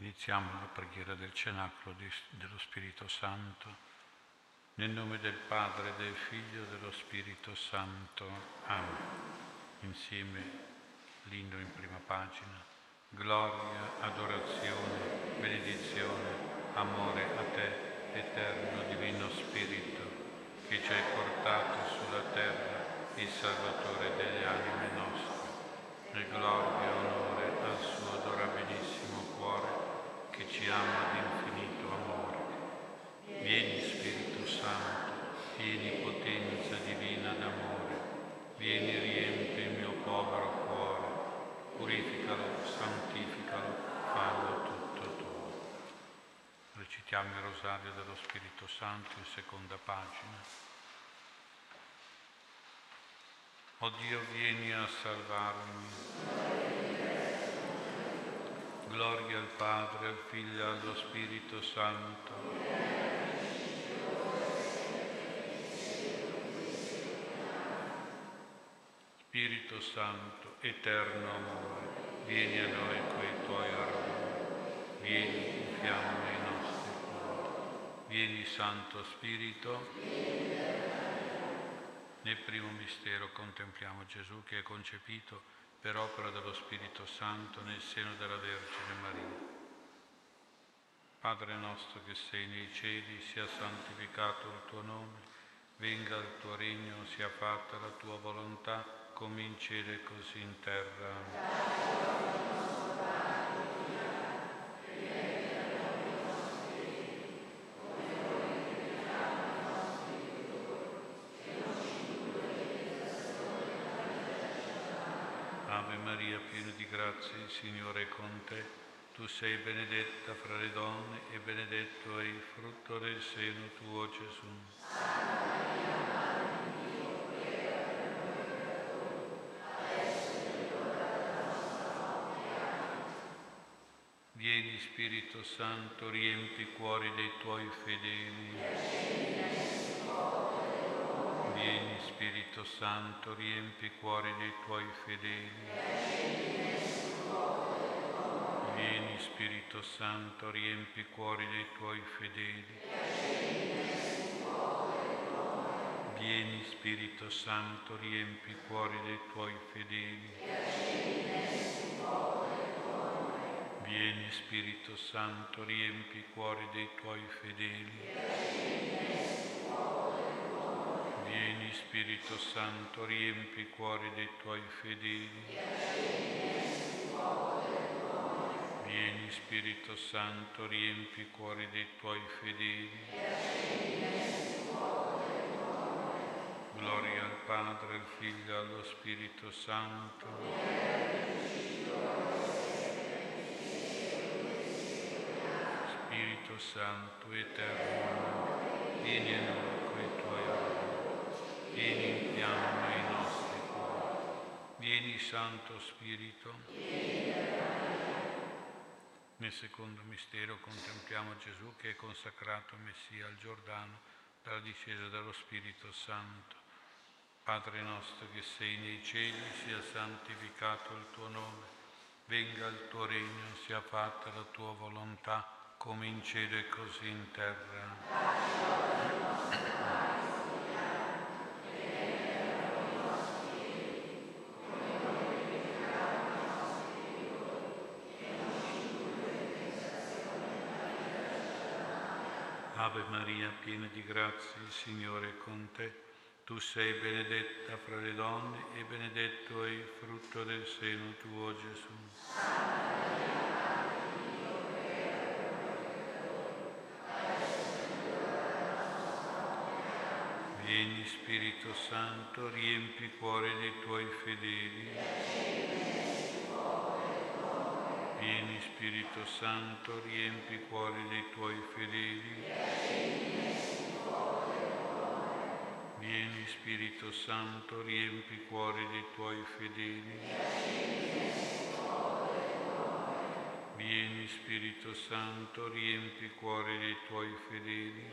Iniziamo la preghiera del cenacolo di, dello Spirito Santo. Nel nome del Padre, del Figlio dello Spirito Santo. Amen. Insieme l'inno in prima pagina. Gloria, adorazione, benedizione, amore a te, eterno Divino Spirito, che ci hai portato sulla terra il Salvatore delle anime nostre. E gloria onore ci ama d'infinito amore. Vieni Spirito Santo, vieni potenza divina d'amore, vieni riempi il mio povero cuore, purificalo, santificalo, fallo tutto tuo. Recitiamo il rosario dello Spirito Santo in seconda pagina. O Dio, vieni a salvarmi. Gloria al Padre, al Figlio e allo Spirito Santo. Spirito Santo, eterno amore, vieni a noi coi tuoi ardori, vieni, infiamma i nostri cuori. Vieni, Santo Spirito. Nel primo mistero contempliamo Gesù che è concepito per opera dello Spirito Santo nel seno della Vergine Maria. Padre nostro che sei nei cieli, sia santificato il tuo nome, venga il tuo regno, sia fatta la tua volontà, come in cielo e così in terra. Grazia, il Signore è con te. Tu sei benedetta fra le donne e benedetto è il frutto del seno tuo, Gesù. Vieni Spirito Santo, riempi i cuori dei tuoi fedeli. Vieni Spirito Santo, riempi i cuori dei tuoi fedeli. Vieni Spirito Santo, riempi i cuori dei tuoi fedeli. Vieni Spirito Santo, riempi i cuori dei tuoi fedeli. Vieni Spirito Santo, riempi i cuori dei tuoi fedeli. Spirito Santo, riempi i cuori dei tuoi fedeli. Vieni Spirito Santo, riempi i cuori dei tuoi fedeli. Gloria al Padre, al Figlio allo Spirito Santo. Spirito Santo, eterno, vieni a noi vieni in fiamma i nostri cuori. Vieni Santo Spirito. Nel secondo mistero contempliamo Gesù che è consacrato Messia al Giordano dalla discesa dello Spirito Santo. Padre nostro che sei nei cieli, sia santificato il tuo nome, venga il tuo regno, sia fatta la tua volontà, come in cielo e così in terra. Ave Maria, piena di grazia, il Signore è con te. Tu sei benedetta fra le donne e benedetto è il frutto del seno tuo, Gesù. Vieni Spirito Santo, riempi i cuori dei tuoi fedeli. Vieni Spirito Santo, riempi i cuori dei tuoi fedeli. Vieni Spirito Santo, riempi i cuori dei tuoi fedeli. Vieni Spirito Santo, riempi i cuori dei tuoi fedeli.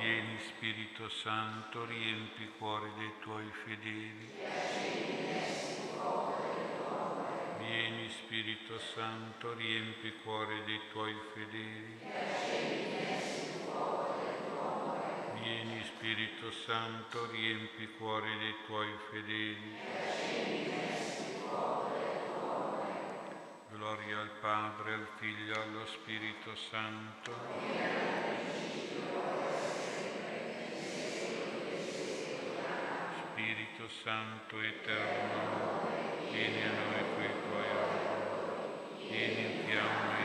Vieni Spirito Santo, riempi i cuori dei tuoi fedeli. Spirito Santo, riempi i cuori dei tuoi fedeli. Vieni Spirito Santo, riempi i cuori dei tuoi fedeli. Gloria al Padre, al Figlio allo Spirito Santo. Spirito Santo eterno, vieni a noi coi tuoi vieni in fiamma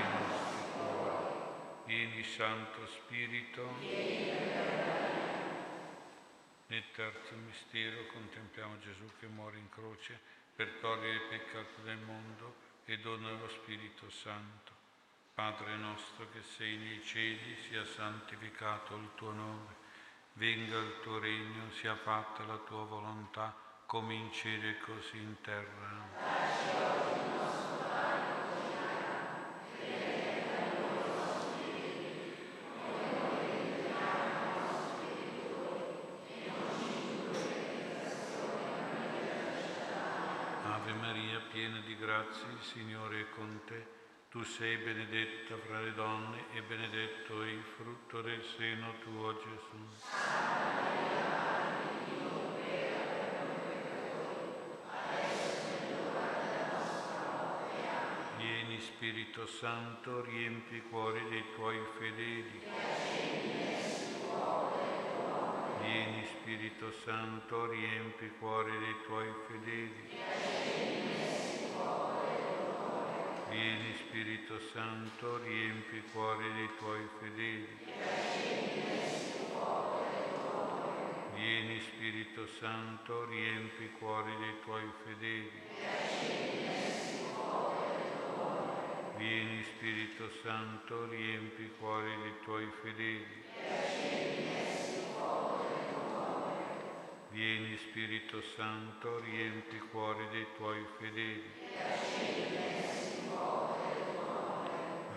i vieni Santo Spirito. Nel terzo mistero contempliamo Gesù che muore in croce per togliere il peccato del mondo e dona lo Spirito Santo. Padre nostro che sei nei cieli, sia santificato il tuo nome venga il tuo regno, sia fatta la tua volontà, come in cielo e così in terra. Ave Maria, il Signore è con te. Tu sei benedetta fra le donne e benedetto il frutto del seno tuo, Gesù. Vieni Spirito Santo, riempi i cuori dei tuoi fedeli. Vieni Spirito Santo, riempi i cuori dei tuoi fedeli. Vieni Spirito Santo, riempi i cuori dei tuoi fedeli. Vieni Spirito Santo, riempi i cuori dei tuoi fedeli. Vieni Spirito Santo, riempi i cuori dei tuoi fedeli. Vieni Spirito Santo, riempi i cuori dei tuoi fedeli.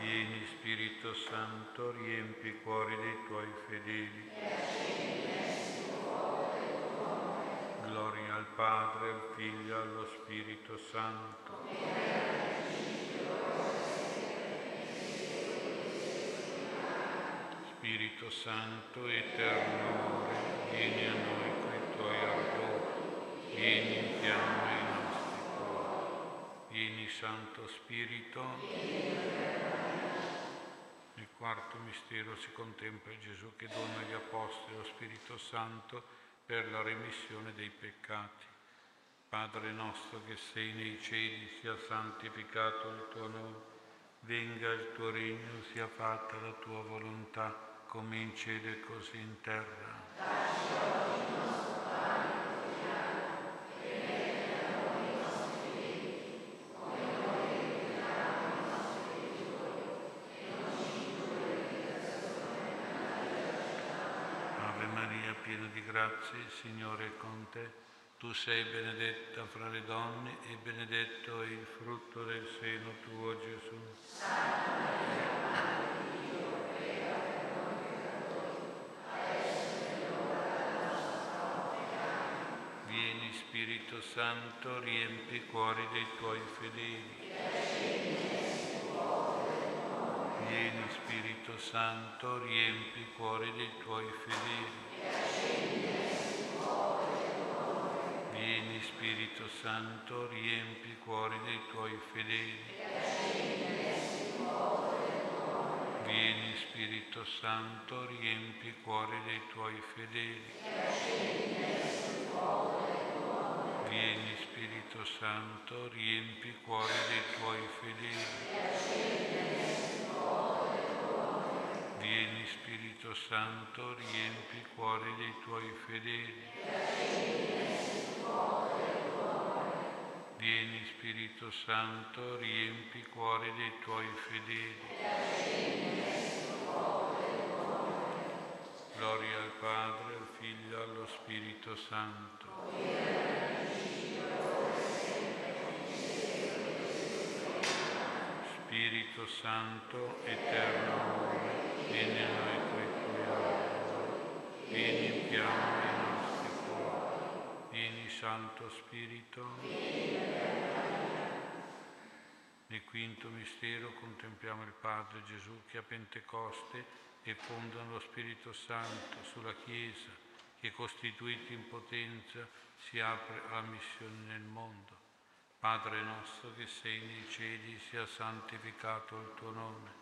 Vieni Spirito Santo, riempi i cuori dei tuoi fedeli. Gloria al Padre, al Figlio allo Spirito Santo. Spirito Santo, eterno amore, vieni a noi con i tuoi ardori, vieni in fiamma i nostri cuori. Vieni Santo Spirito. Nel quarto mistero si contempla Gesù che dona agli Apostoli lo Spirito Santo per la remissione dei peccati. Padre nostro che sei nei cieli, sia santificato il tuo nome, venga il tuo regno, sia fatta la tua volontà, come in cielo e così in terra. Ave Maria, il Signore è con te. Tu sei benedetta fra le donne e benedetto è il frutto del seno tuo, Gesù. Vieni Spirito Santo, riempi i cuori dei tuoi fedeli. Vieni Spirito Santo, riempi i cuori dei tuoi fedeli. Vieni Spirito Santo, riempi i cuori dei tuoi fedeli. Vieni Spirito Santo, riempi i cuori dei tuoi fedeli. Vieni Spirito Santo, riempi i cuori dei tuoi fedeli. Spirito Santo, riempi i cuori dei tuoi fedeli. Vieni Spirito Santo, riempi i cuori dei tuoi fedeli. Gloria al Padre, al Figlio e allo Spirito Santo. Spirito Santo, eterno amore, vieni a noi coi tuoi ardori, vieni in fiamma i nostri cuori, vieni Santo Spirito. Nel quinto mistero contempliamo il Padre Gesù che a Pentecoste e fonda lo Spirito Santo sulla Chiesa che costituita in potenza si apre alla missione nel mondo. Padre nostro che sei nei cieli, sia santificato il tuo nome,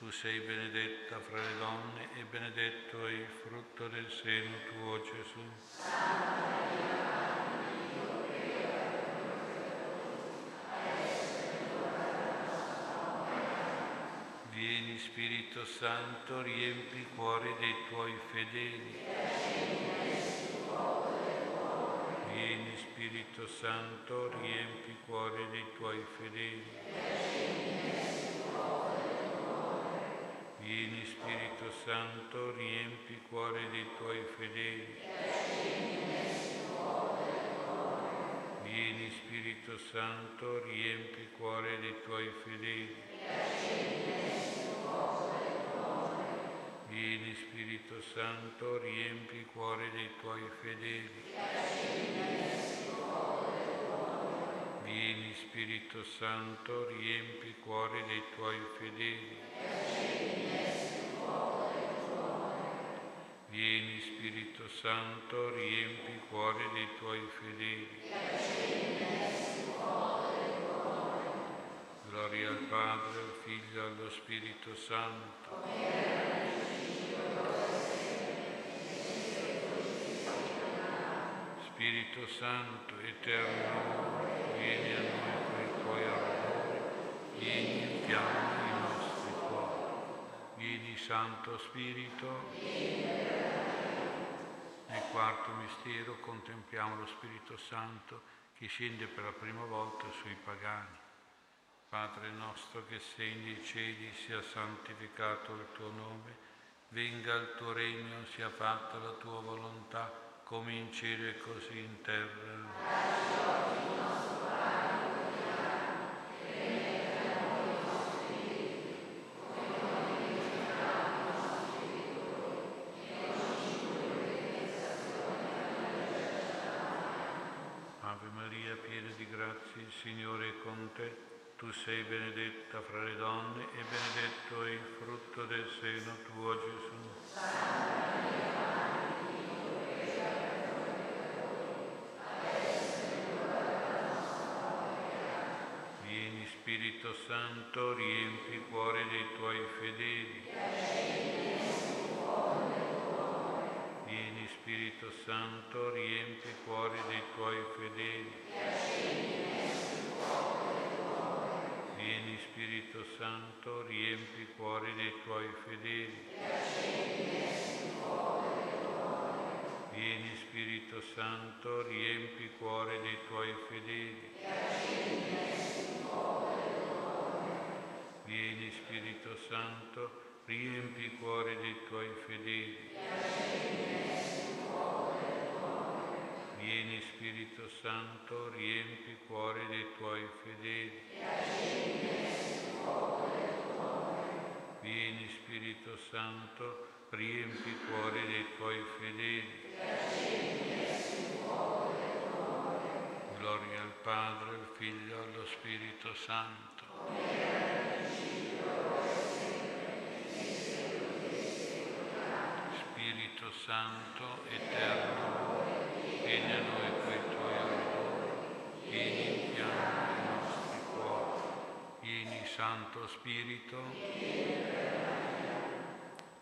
Tu sei benedetta fra le donne e benedetto è il frutto del seno tuo, Gesù. Vieni Spirito Santo, riempi i cuori dei tuoi fedeli Vieni Spirito Santo, riempi i cuori dei tuoi fedeli. Vieni Spirito Santo, riempi i cuori dei tuoi fedeli. Vieni Spirito Santo, riempi il cuore dei tuoi fedeli. Vieni Spirito Santo, riempi il cuore dei tuoi fedeli. Vieni Spirito Santo, riempi i cuori dei tuoi fedeli. Vieni Spirito Santo, riempi i cuori dei tuoi fedeli. Gloria al Padre, al Figlio e allo Spirito Santo. Spirito Santo, eterno vieni a noi con i tuoi ardori, vieni e infiamma i nostri cuori. Vieni Santo Spirito. Nel quarto mistero contempliamo lo Spirito Santo che scende per la prima volta sui pagani. Padre nostro che sei nei cieli, sia santificato il tuo nome, venga il tuo regno, sia fatta la tua volontà, come in cielo e così in terra. Signore è con te, tu sei benedetta fra le donne e benedetto è il frutto del seno tuo Gesù. Vieni Spirito Santo, riempi i cuori dei tuoi fedeli. Vieni Spirito Santo, riempi i cuori dei tuoi fedeli. Vieni Spirito Santo, riempi i cuori dei tuoi fedeli. Vieni Spirito Santo, riempi i cuori dei tuoi fedeli. Vieni Spirito Santo, riempi i cuori dei tuoi fedeli. Vieni Spirito Santo, riempi i cuori dei tuoi fedeli. Vieni Spirito Santo, riempi i cuori dei tuoi fedeli. Gloria al Padre, al Figlio e allo Spirito Santo. Spirito Santo, eterno vieni a noi quei tuoi ardori, vieni in fiamma i nostri cuori, vieni Santo Spirito.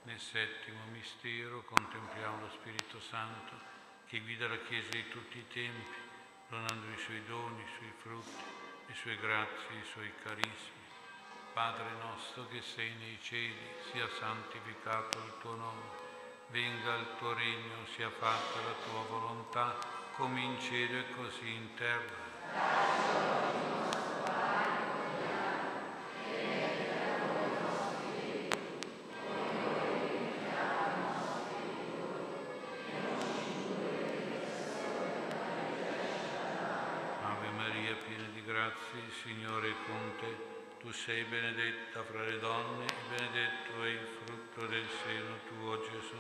Nel settimo mistero contempliamo lo Spirito Santo che guida la Chiesa di tutti i tempi, donando i suoi doni, i suoi frutti, le sue grazie, i suoi carismi. Padre nostro che sei nei cieli, sia santificato il tuo nome venga il tuo regno, sia fatta la tua volontà, come in cielo e così in terra. Ave Maria, piena di grazie, Signore è con te. Tu sei benedetta fra le donne benedetto è il frutto del seno tuo, Gesù.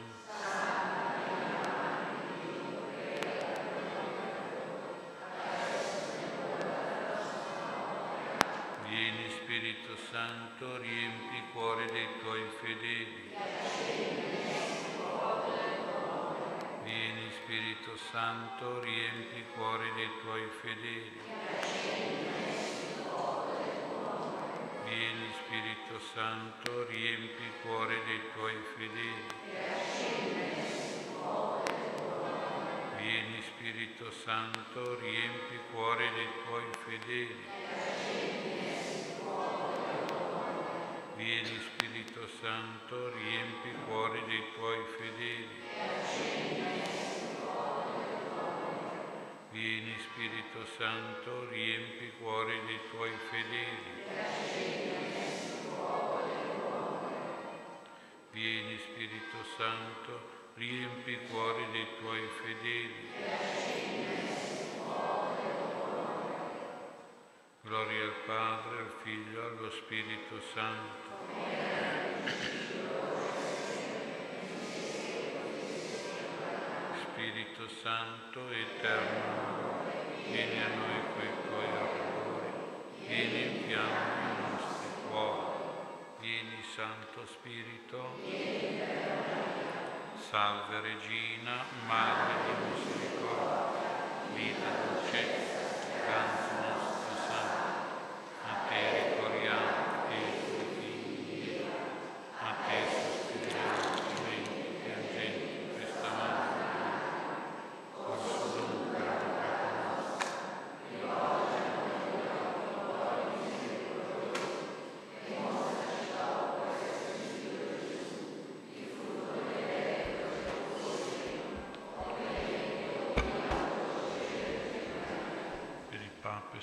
Vieni Spirito Santo, riempi i cuori dei tuoi fedeli. Vieni Spirito Santo, riempi i cuori dei tuoi fedeli. Vieni Spirito Santo, riempi i cuori dei tuoi fedeli. Vieni Spirito Santo, riempi i cuori dei tuoi fedeli. Vieni Spirito Santo, riempi i cuori dei tuoi fedeli. Spirito Santo, riempi i cuori dei tuoi fedeli. Vieni Spirito Santo, riempi i cuori dei tuoi fedeli. Gloria al Padre, al Figlio, allo Spirito Santo. Spirito Santo, eterno, vieni a noi coi tuoi ardori, in fiamma i nostri cuori. Vieni Santo Spirito. Salve Regina, Madre di misericordia, vita, dolcezza, canto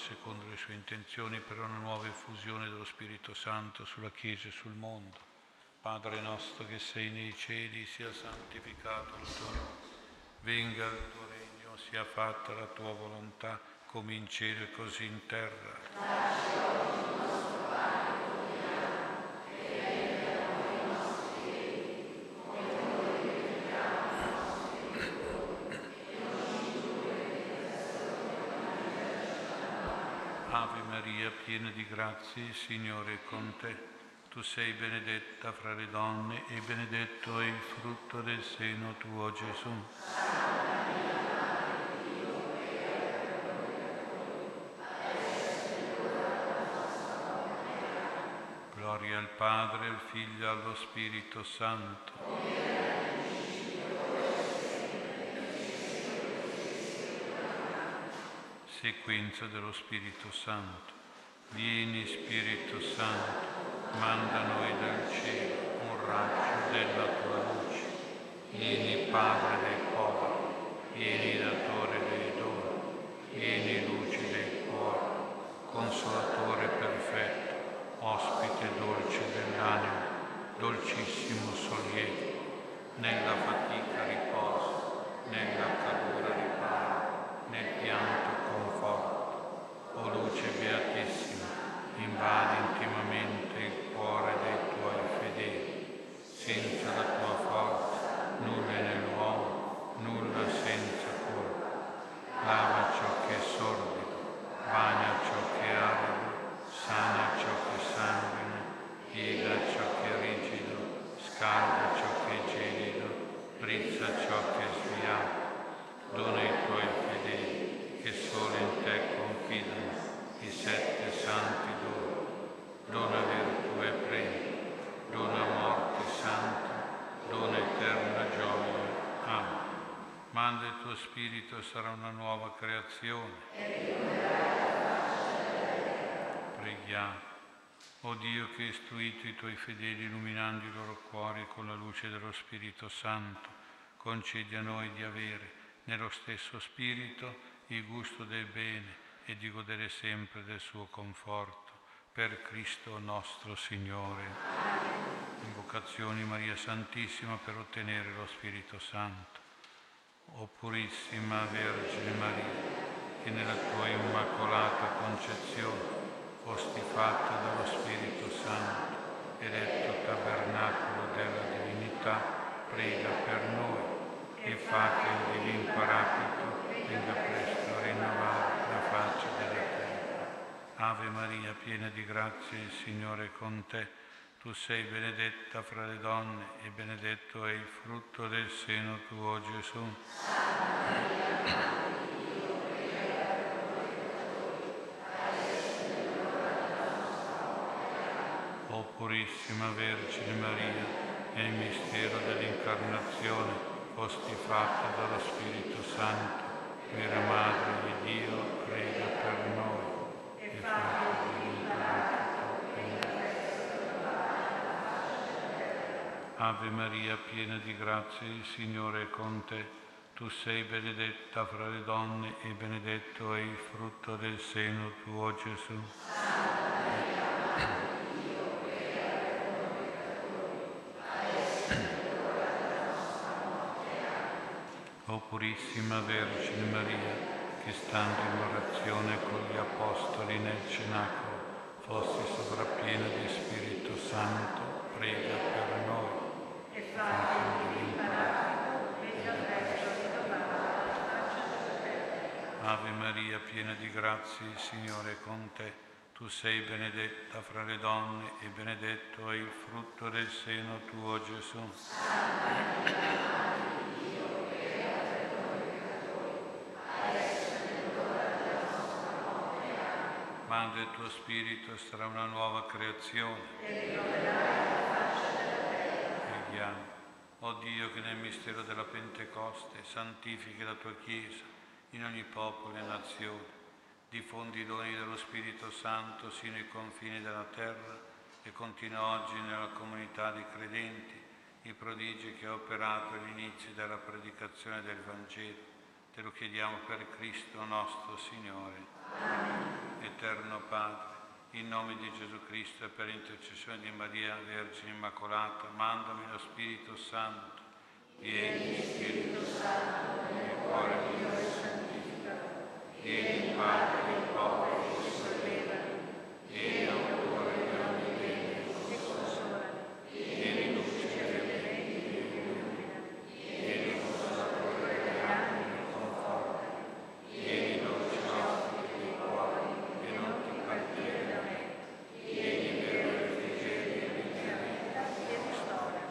secondo le sue intenzioni per una nuova effusione dello Spirito Santo sulla Chiesa e sul mondo. Padre nostro che sei nei cieli, sia santificato il tuo nome. Venga il tuo regno, sia fatta la tua volontà, come in cielo e così in terra. Maria, piena di grazie, il Signore è con te. Tu sei benedetta fra le donne e benedetto è il frutto del seno tuo, Gesù. Gloria al Padre, al Figlio e allo Spirito Santo. Sequenza dello Spirito Santo. Vieni Spirito Santo, manda noi dal cielo un raggio della tua luce. Vieni Padre dei poveri, vieni datore dei doni, vieni luce dei cuori, consolatore perfetto, ospite dolce dell'anima, dolcissimo sollievo, nella fatica riposo, nella calura riparo, nel pianto conforto. O luce beatissima, invadi intimamente il cuore dei tuoi fedeli. Senza la tua forza nulla è nell'uomo, nulla senza colpa. Lava ciò che è sordido, bagna ciò che è arido, sana ciò che sanguina, piega ciò che è rigido, scalda ciò che è gelido, brizza ciò che è sviato. Dona ai tuoi fedeli che solo in te confidano i sette santi dona virtù e premio, dona morte santa, dona eterna gioia. Amen. Manda il tuo spirito e sarà una nuova creazione. Preghiamo. O Dio che hai istruito i tuoi fedeli illuminando i loro cuori con la luce dello Spirito Santo, concedi a noi di avere nello stesso Spirito il gusto del bene e di godere sempre del suo conforto per Cristo nostro Signore. Invocazioni Maria Santissima per ottenere lo Spirito Santo. O purissima Vergine Maria, che nella tua immacolata concezione fosti fatta dallo Spirito Santo, eletto tabernacolo della divinità, prega per noi e fa che il divin paraclito venga presto a rinnovare la faccia della terra. Ave Maria, piena di grazia, il Signore è con te. Tu sei benedetta fra le donne e benedetto è il frutto del seno tuo, Gesù. O purissima Vergine Maria, nel mistero dell'incarnazione, fosti fatta dallo Spirito Santo, vera Madre di Dio, prega per noi e fa Ave Maria, piena di grazia, il Signore è con te. Tu sei benedetta fra le donne e benedetto è il frutto del seno tuo, Gesù. O purissima Vergine Maria, che stando in orazione con gli Apostoli nel cenacolo, fossi sovrappiena di Spirito Santo, prega per noi. E Ave Maria, piena di grazia, il Signore è con te. Tu sei benedetta fra le donne e benedetto è il frutto del seno tuo, Gesù. Manda il tuo spirito e sarà una nuova creazione. Preghiamo. O Dio che nel mistero della Pentecoste santifichi la tua Chiesa in ogni popolo e nazione, diffondi i doni dello Spirito Santo sino ai confini della terra e continua oggi nella comunità di credenti i prodigi che ha operato all'inizio della predicazione del Vangelo. Te lo chiediamo per Cristo nostro Signore. Eterno Padre, in nome di Gesù Cristo e per intercessione di Maria, Vergine Immacolata, mandami lo Spirito Santo. Vieni, Spirito Santo, nel cuore mio e santifica. Vieni, Padre del popolo che solleva. Vieni, autore di ogni bene e consola. Vieni, luce delle menti e illumina. Vieni, consolatore delle anime e conforta. Vieni, dolce ospite dei cuori e non ti partire da me. Vieni, vero refrigerio e alleviamento e ristora.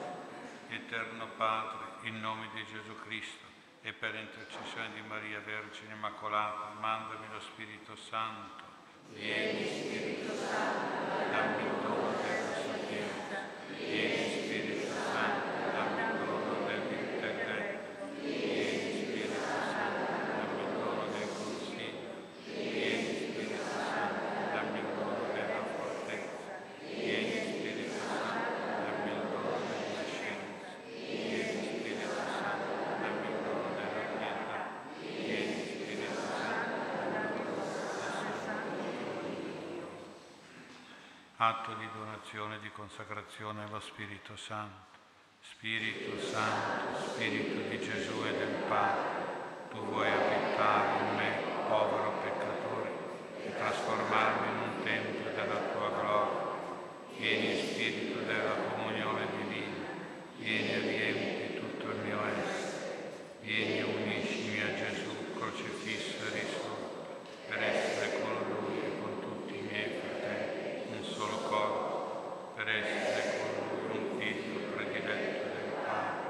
Eterno Padre, in nome di Gesù Cristo e per intercessione di Maria Vergine Immacolata, mandami lo Spirito Santo. Vieni, Spirito Santo, dammi il dono della sapienza. Vieni, Spirito Santo, dammi il dono dell'intelletto. Vieni, Spirito Santo, dammi il dono del consiglio. Vieni, Spirito Santo, dammi il dono della fortezza. Vieni, Spirito Santo, dammi il dono della scienza. Vieni, Spirito Santo, dammi il dono della pietà. Vieni, Spirito Santo, dammi il dono della Atto di donazione e di consacrazione allo Spirito Santo. Spirito Santo, Spirito di Gesù e del Padre, tu vuoi abitare in me, povero peccatore, e trasformarmi in un tempio della tua gloria. Vieni, Spirito della comunione divina, vieni e riempi tutto il mio essere. Vieni e uniscimi a Gesù, crocifisso e risorto, per essere con Lui e con tutti i miei fratelli, un solo corpo, per essere con Lui un figlio prediletto del Padre.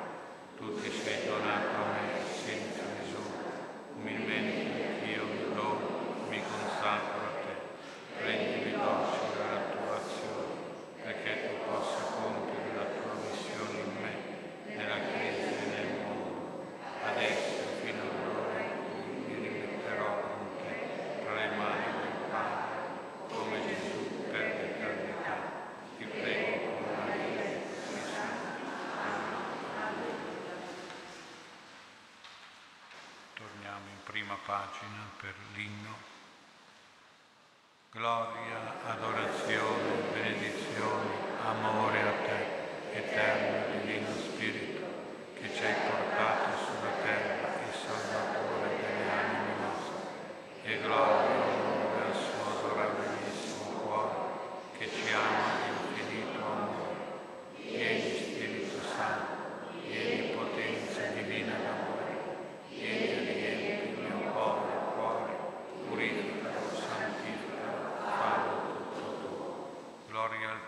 Tu ti sei donato a me senza misura, umilmente anch'io mi dono, mi consacro a te. Rendimi docile alla tua azione, perché tu possa compiere la tua missione in me, nella Chiesa e nel mondo. Adesso fino all'ora in cui mi rimetterò con te tra le mani del Padre, come Gesù per l'eternità. Ti prego con Maria e tutti i santi. Torniamo in prima pagina per l'inno. Gloria, adorazione, benedizione, amore a te, eterno divino Spirito, che ci hai portato sulla terra il Salvatore delle anime nostre. E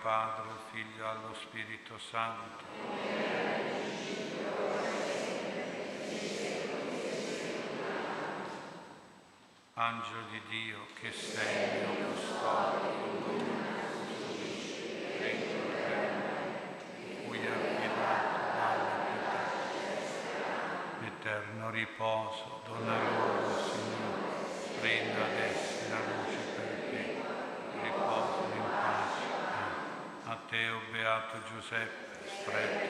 Padre, al Figlio e allo Spirito Santo. Angelo di Dio che sei mio custode, te, cui affidato dalla pietà. Eterno riposo, dona loro, Signore, prenda adesso la luce perché riposo in pace. A te, o oh Beato Giuseppe, stretti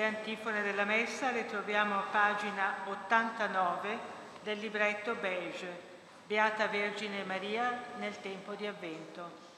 Le antifone della messa le troviamo a pagina 89 del libretto beige, Beata Vergine Maria nel tempo di avvento.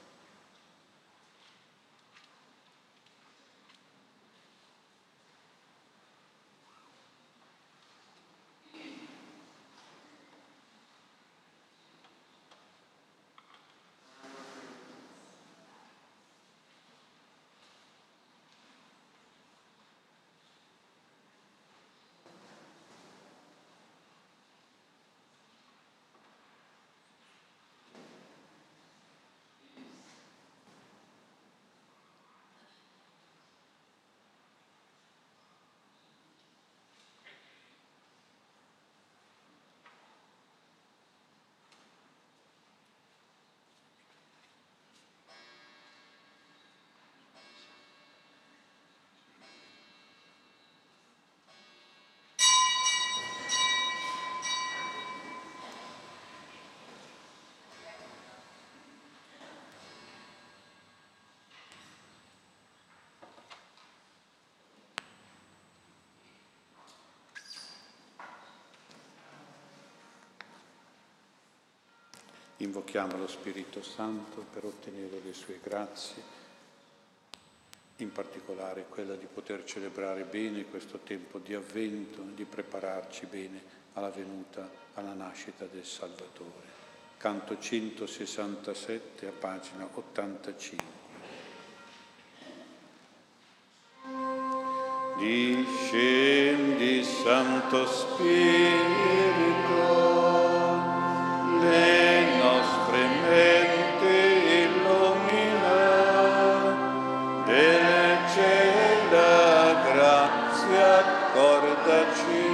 Invochiamo lo Spirito Santo per ottenere le sue grazie, in particolare quella di poter celebrare bene questo tempo di avvento, di prepararci bene alla venuta, alla nascita del Salvatore. Canto 167 a pagina 85. Discendi Santo Spirito, Vincenza grazia accordaci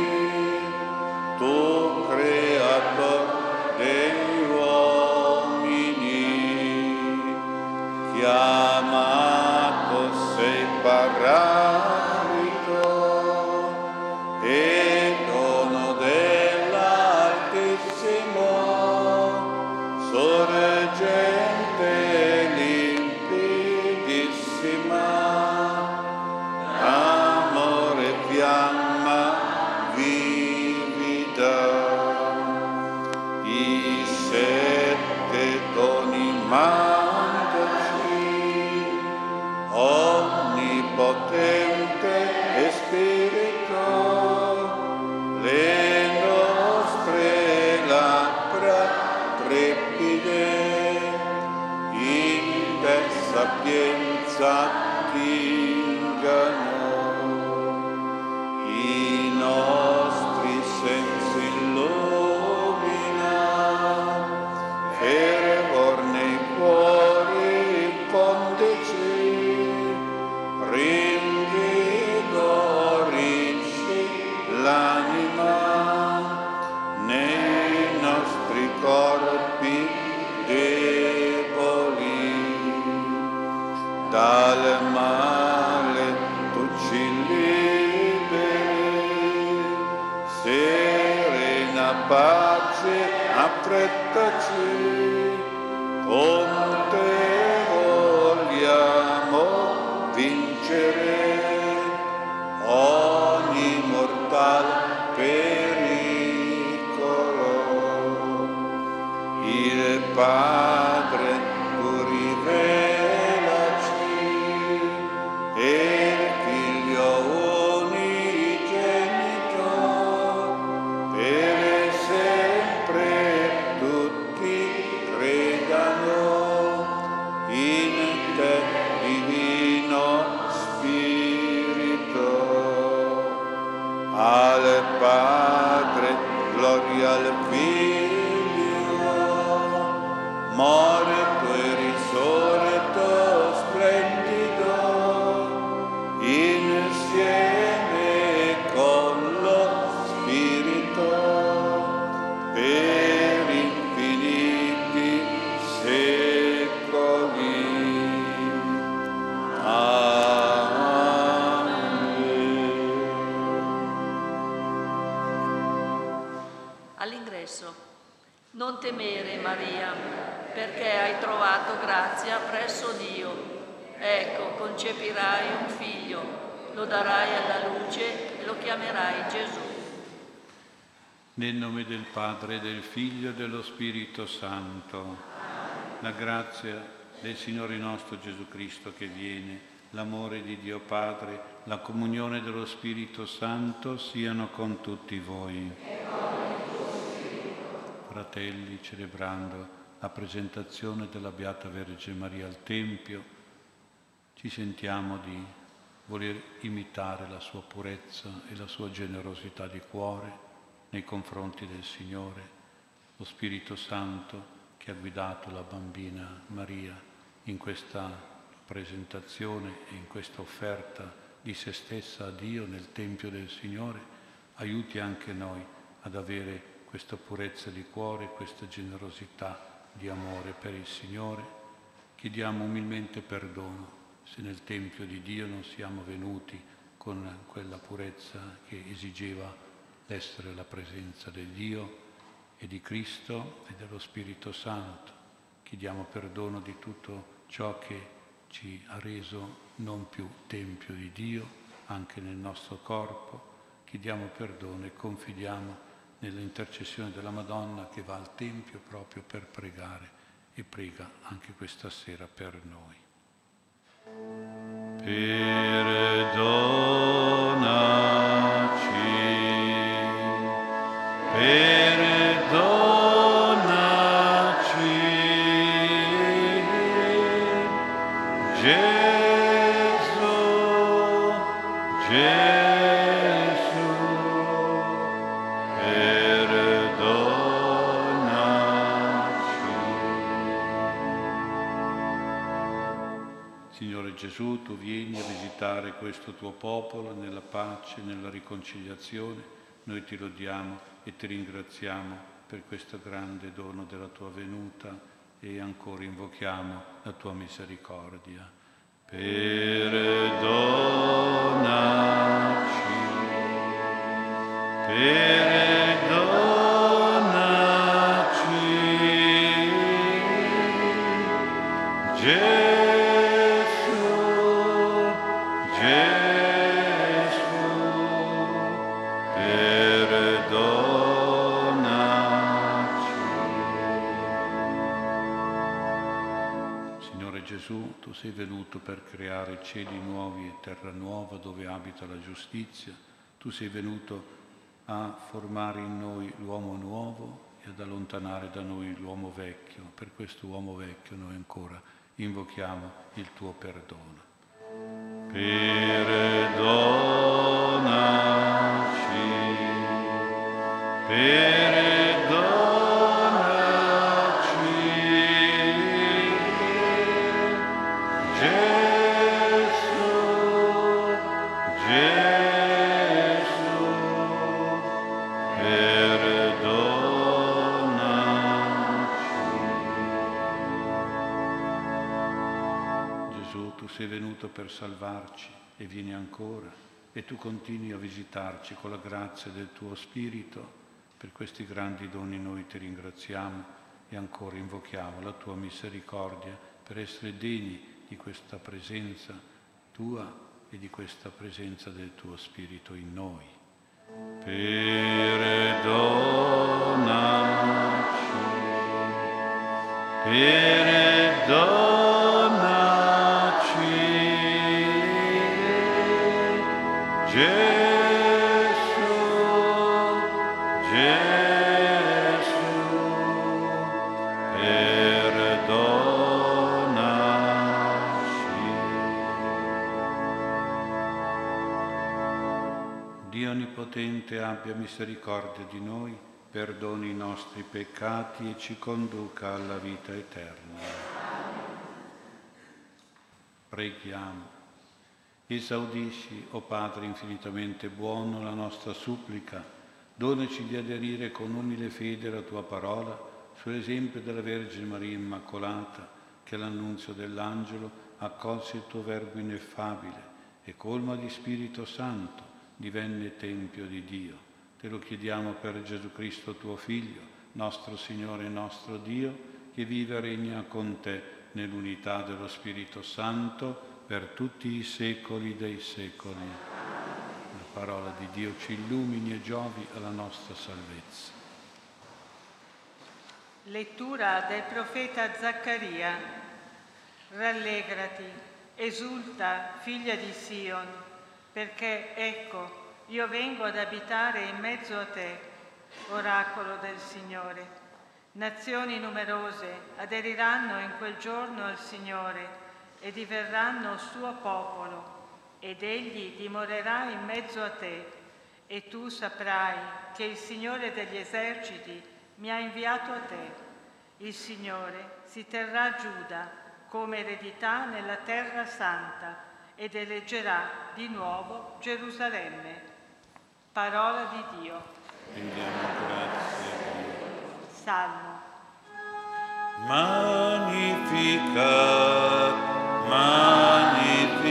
Santo. La grazia del Signore nostro Gesù Cristo che viene, l'amore di Dio Padre, la comunione dello Spirito Santo siano con tutti voi. Fratelli, celebrando la presentazione della Beata Vergine Maria al Tempio, ci sentiamo di voler imitare la sua purezza e la sua generosità di cuore nei confronti del Signore, lo Spirito Santo che ha guidato la bambina Maria in questa presentazione e in questa offerta di se stessa a Dio nel Tempio del Signore, aiuti anche noi ad avere questa purezza di cuore, questa generosità di amore per il Signore. Chiediamo umilmente perdono se nel Tempio di Dio non siamo venuti con quella purezza che esigeva l'essere la presenza del Dio e di Cristo e dello Spirito Santo. Chiediamo perdono di tutto ciò che ci ha reso non più Tempio di Dio, anche nel nostro corpo. Chiediamo perdono e confidiamo nell'intercessione della Madonna che va al Tempio proprio per pregare e prega anche questa sera per noi. Perdonaci. Signore vieni a visitare questo tuo popolo nella pace, nella riconciliazione. Noi ti lodiamo e ti ringraziamo per questo grande dono della tua venuta e ancora invochiamo la tua misericordia. Perdonaci. Perdonaci. Venuto per creare cieli nuovi e terra nuova dove abita la giustizia, tu sei venuto a formare in noi l'uomo nuovo e ad allontanare da noi l'uomo vecchio. Per questo uomo vecchio noi ancora invochiamo il tuo perdono. Perdonaci, perdonaci, per salvarci e vieni ancora e tu continui a visitarci con la grazia del tuo Spirito. Per questi grandi doni noi ti ringraziamo e ancora invochiamo la tua misericordia per essere degni di questa presenza tua e di questa presenza del tuo Spirito in noi. Perdonaci, Onnipotente abbia misericordia di noi, perdoni i nostri peccati e ci conduca alla vita eterna. Preghiamo. Esaudisci, o Padre infinitamente buono, la nostra supplica, donaci di aderire con umile fede alla tua parola, sull'esempio della Vergine Maria Immacolata, che all'annunzio dell'angelo accolse il tuo Verbo ineffabile e colma di Spirito Santo divenne Tempio di Dio. Te lo chiediamo per Gesù Cristo tuo Figlio, nostro Signore e nostro Dio, che vive e regna con te nell'unità dello Spirito Santo per tutti i secoli dei secoli. La parola di Dio ci illumini e giovi alla nostra salvezza. Lettura del profeta Zaccaria. Rallegrati, esulta, figlia di Sion, perché ecco, io vengo ad abitare in mezzo a te, oracolo del Signore. Nazioni numerose aderiranno in quel giorno al Signore e diverranno suo popolo, ed egli dimorerà in mezzo a te, e tu saprai che il Signore degli eserciti mi ha inviato a te. Il Signore si terrà Giuda come eredità nella terra santa ed eleggerà di nuovo Gerusalemme. Parola di Dio. Rendiamo grazie a Dio. Salmo. Magnificat, magnificat,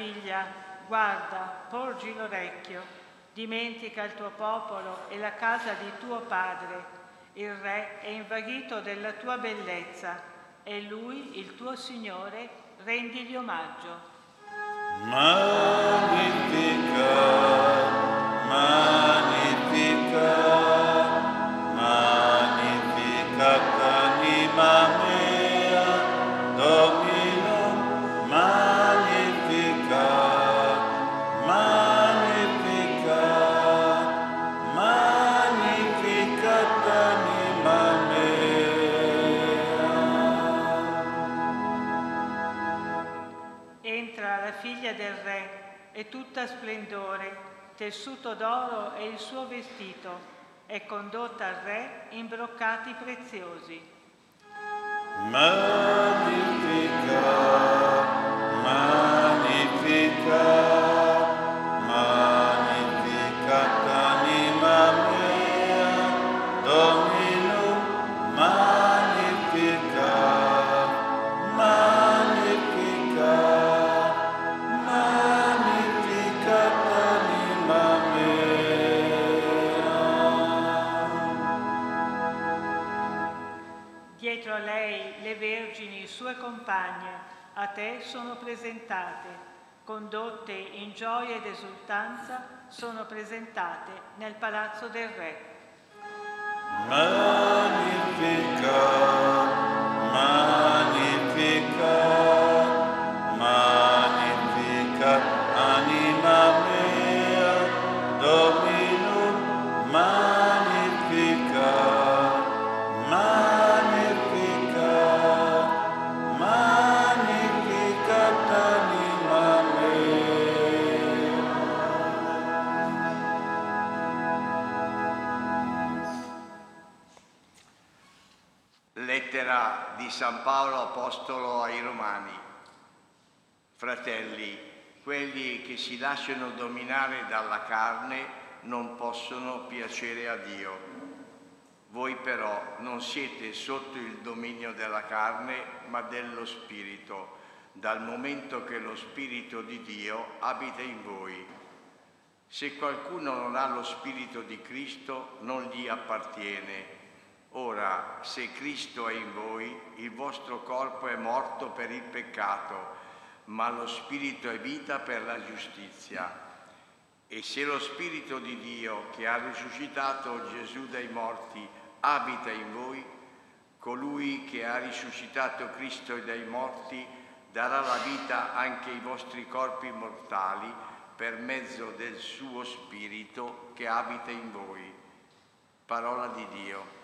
figlia, guarda, porgi l'orecchio. Dimentica il tuo popolo e la casa di tuo padre. Il re è invaghito della tua bellezza e lui, il tuo Signore, rendigli omaggio. Magnificat, è tutta splendore, tessuto d'oro è il suo vestito, è condotta al re in broccati preziosi. Magnificat, magnificat, compagne, a te sono presentate, condotte in gioia ed esultanza, sono presentate nel palazzo del Re. Magnificat, Apostolo ai Romani. Fratelli, quelli che si lasciano dominare dalla carne non possono piacere a Dio. Voi però non siete sotto il dominio della carne, ma dello Spirito, dal momento che lo Spirito di Dio abita in voi. Se qualcuno non ha lo Spirito di Cristo, non gli appartiene. Ora, se Cristo è in voi, il vostro corpo è morto per il peccato, ma lo Spirito è vita per la giustizia. E se lo Spirito di Dio che ha risuscitato Gesù dai morti abita in voi, colui che ha risuscitato Cristo dai morti darà la vita anche ai vostri corpi mortali per mezzo del suo Spirito che abita in voi. Parola di Dio.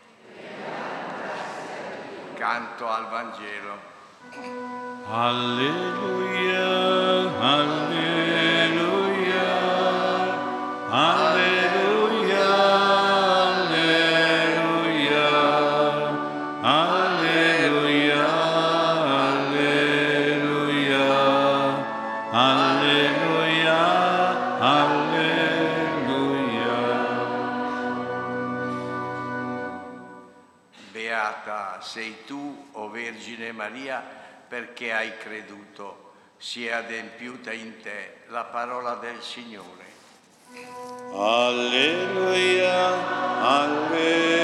Canto al Vangelo. Alleluia, alleluia, Maria, perché hai creduto. Si è adempiuta in te la parola del Signore. Alleluia, alleluia,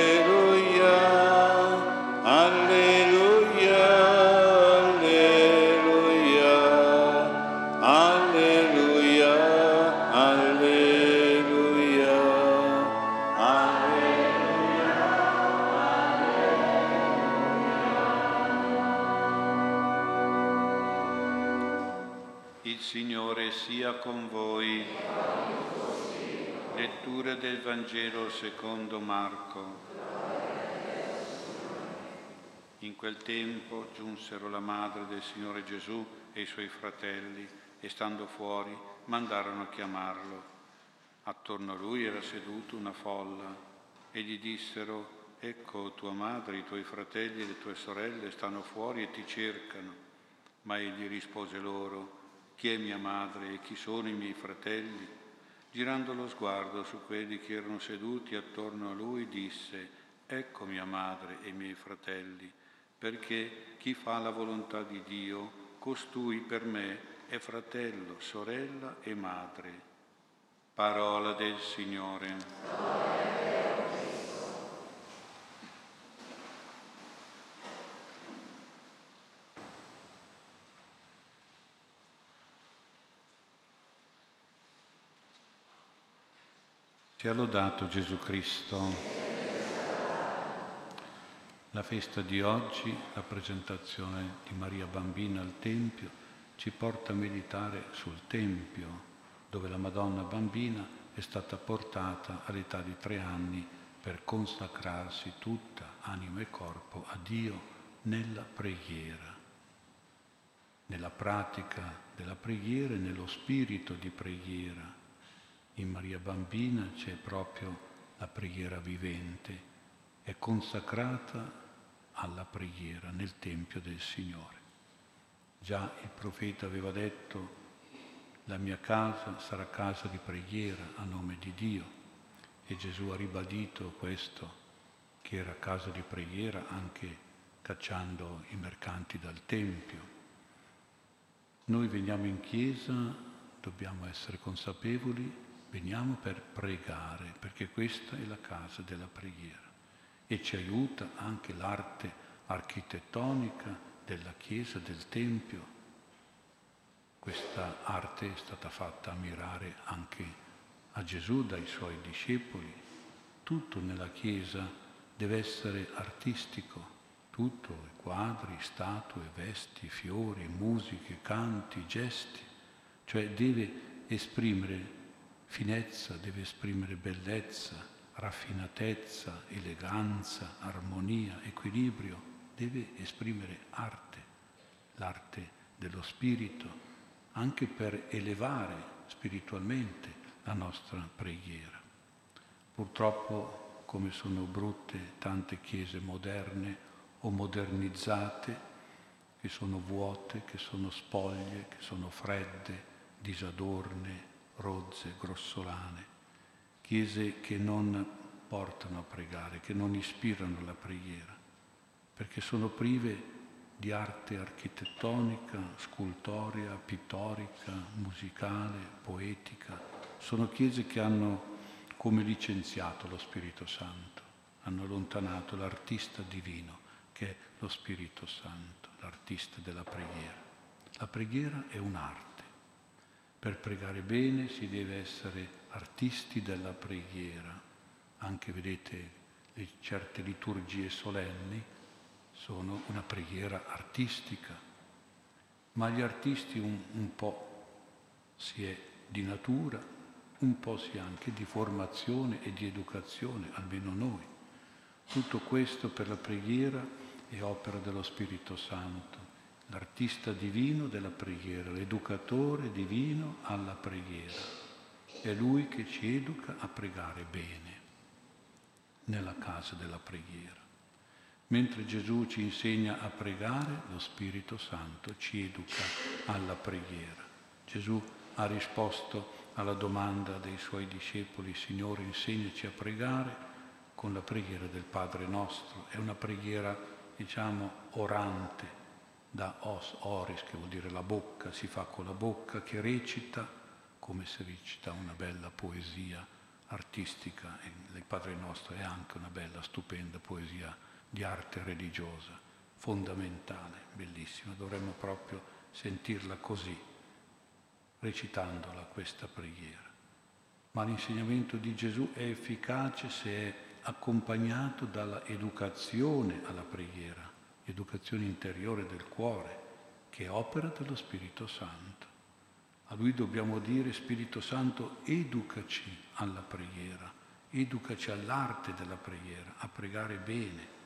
del Vangelo secondo Marco. In quel tempo giunsero la madre del Signore Gesù e i suoi fratelli e stando fuori mandarono a chiamarlo. Attorno a lui era seduto una folla e gli dissero, ecco tua madre, i tuoi fratelli e le tue sorelle stanno fuori e ti cercano. Ma egli rispose loro, chi è mia madre e chi sono i miei fratelli? Girando lo sguardo su quelli che erano seduti attorno a lui, disse, ecco mia madre e i miei fratelli, perché chi fa la volontà di Dio, costui per me è fratello, sorella e madre. Parola del Signore. Sia lodato Gesù Cristo. La festa di oggi, la presentazione di Maria Bambina al Tempio, ci porta a meditare sul Tempio, dove la Madonna Bambina è stata portata all'età di tre anni per consacrarsi tutta, anima e corpo, a Dio nella preghiera, nella pratica della preghiera e nello spirito di preghiera. In Maria Bambina c'è proprio la preghiera vivente, è consacrata alla preghiera nel Tempio del Signore. Già il profeta aveva detto, la mia casa sarà casa di preghiera a nome di Dio e Gesù ha ribadito questo, che era casa di preghiera anche cacciando i mercanti dal Tempio. Noi veniamo in chiesa, dobbiamo essere consapevoli, veniamo per pregare, perché questa è la casa della preghiera e ci aiuta anche l'arte architettonica della chiesa, del Tempio, questa arte è stata fatta ammirare anche a Gesù dai suoi discepoli. Tutto nella Chiesa deve essere artistico, tutto, quadri, statue, vesti, fiori, musiche, canti, gesti, cioè deve esprimere finezza, deve esprimere bellezza, raffinatezza, eleganza, armonia, equilibrio, deve esprimere arte, l'arte dello spirito, anche per elevare spiritualmente la nostra preghiera. Purtroppo, come sono brutte tante chiese moderne, o modernizzate, che sono vuote, che sono spoglie, che sono fredde, disadorne, rozze, grossolane, chiese che non portano a pregare, che non ispirano la preghiera, perché sono prive di arte architettonica, scultoria, pittorica, musicale, poetica. Sono chiese che hanno come licenziato lo Spirito Santo, hanno allontanato l'artista divino che è lo Spirito Santo, l'artista della preghiera. La preghiera è un'arte. Per pregare bene si deve essere artisti della preghiera. Anche, vedete, le certe liturgie solenni sono una preghiera artistica. Ma gli artisti un, un po' si è di natura, un po' si è anche di formazione e di educazione, almeno noi. Tutto questo per la preghiera è opera dello Spirito Santo, l'artista divino della preghiera, l'educatore divino alla preghiera. È lui che ci educa a pregare bene nella casa della preghiera. Mentre Gesù ci insegna a pregare, lo Spirito Santo ci educa alla preghiera. Gesù ha risposto alla domanda dei suoi discepoli, Signore insegnaci a pregare, con la preghiera del Padre nostro. È una preghiera, diciamo, orante, da os, oris, che vuol dire la bocca, si fa con la bocca, che recita come se recita una bella poesia artistica. Il Padre nostro è anche una bella, stupenda poesia di arte religiosa, fondamentale, bellissima. Dovremmo proprio sentirla così, recitandola questa preghiera. Ma l'insegnamento di Gesù è efficace se è accompagnato dalla educazione alla preghiera, educazione interiore del cuore, che è opera dello Spirito Santo. A lui dobbiamo dire, Spirito Santo, educaci alla preghiera, educaci all'arte della preghiera, a pregare bene.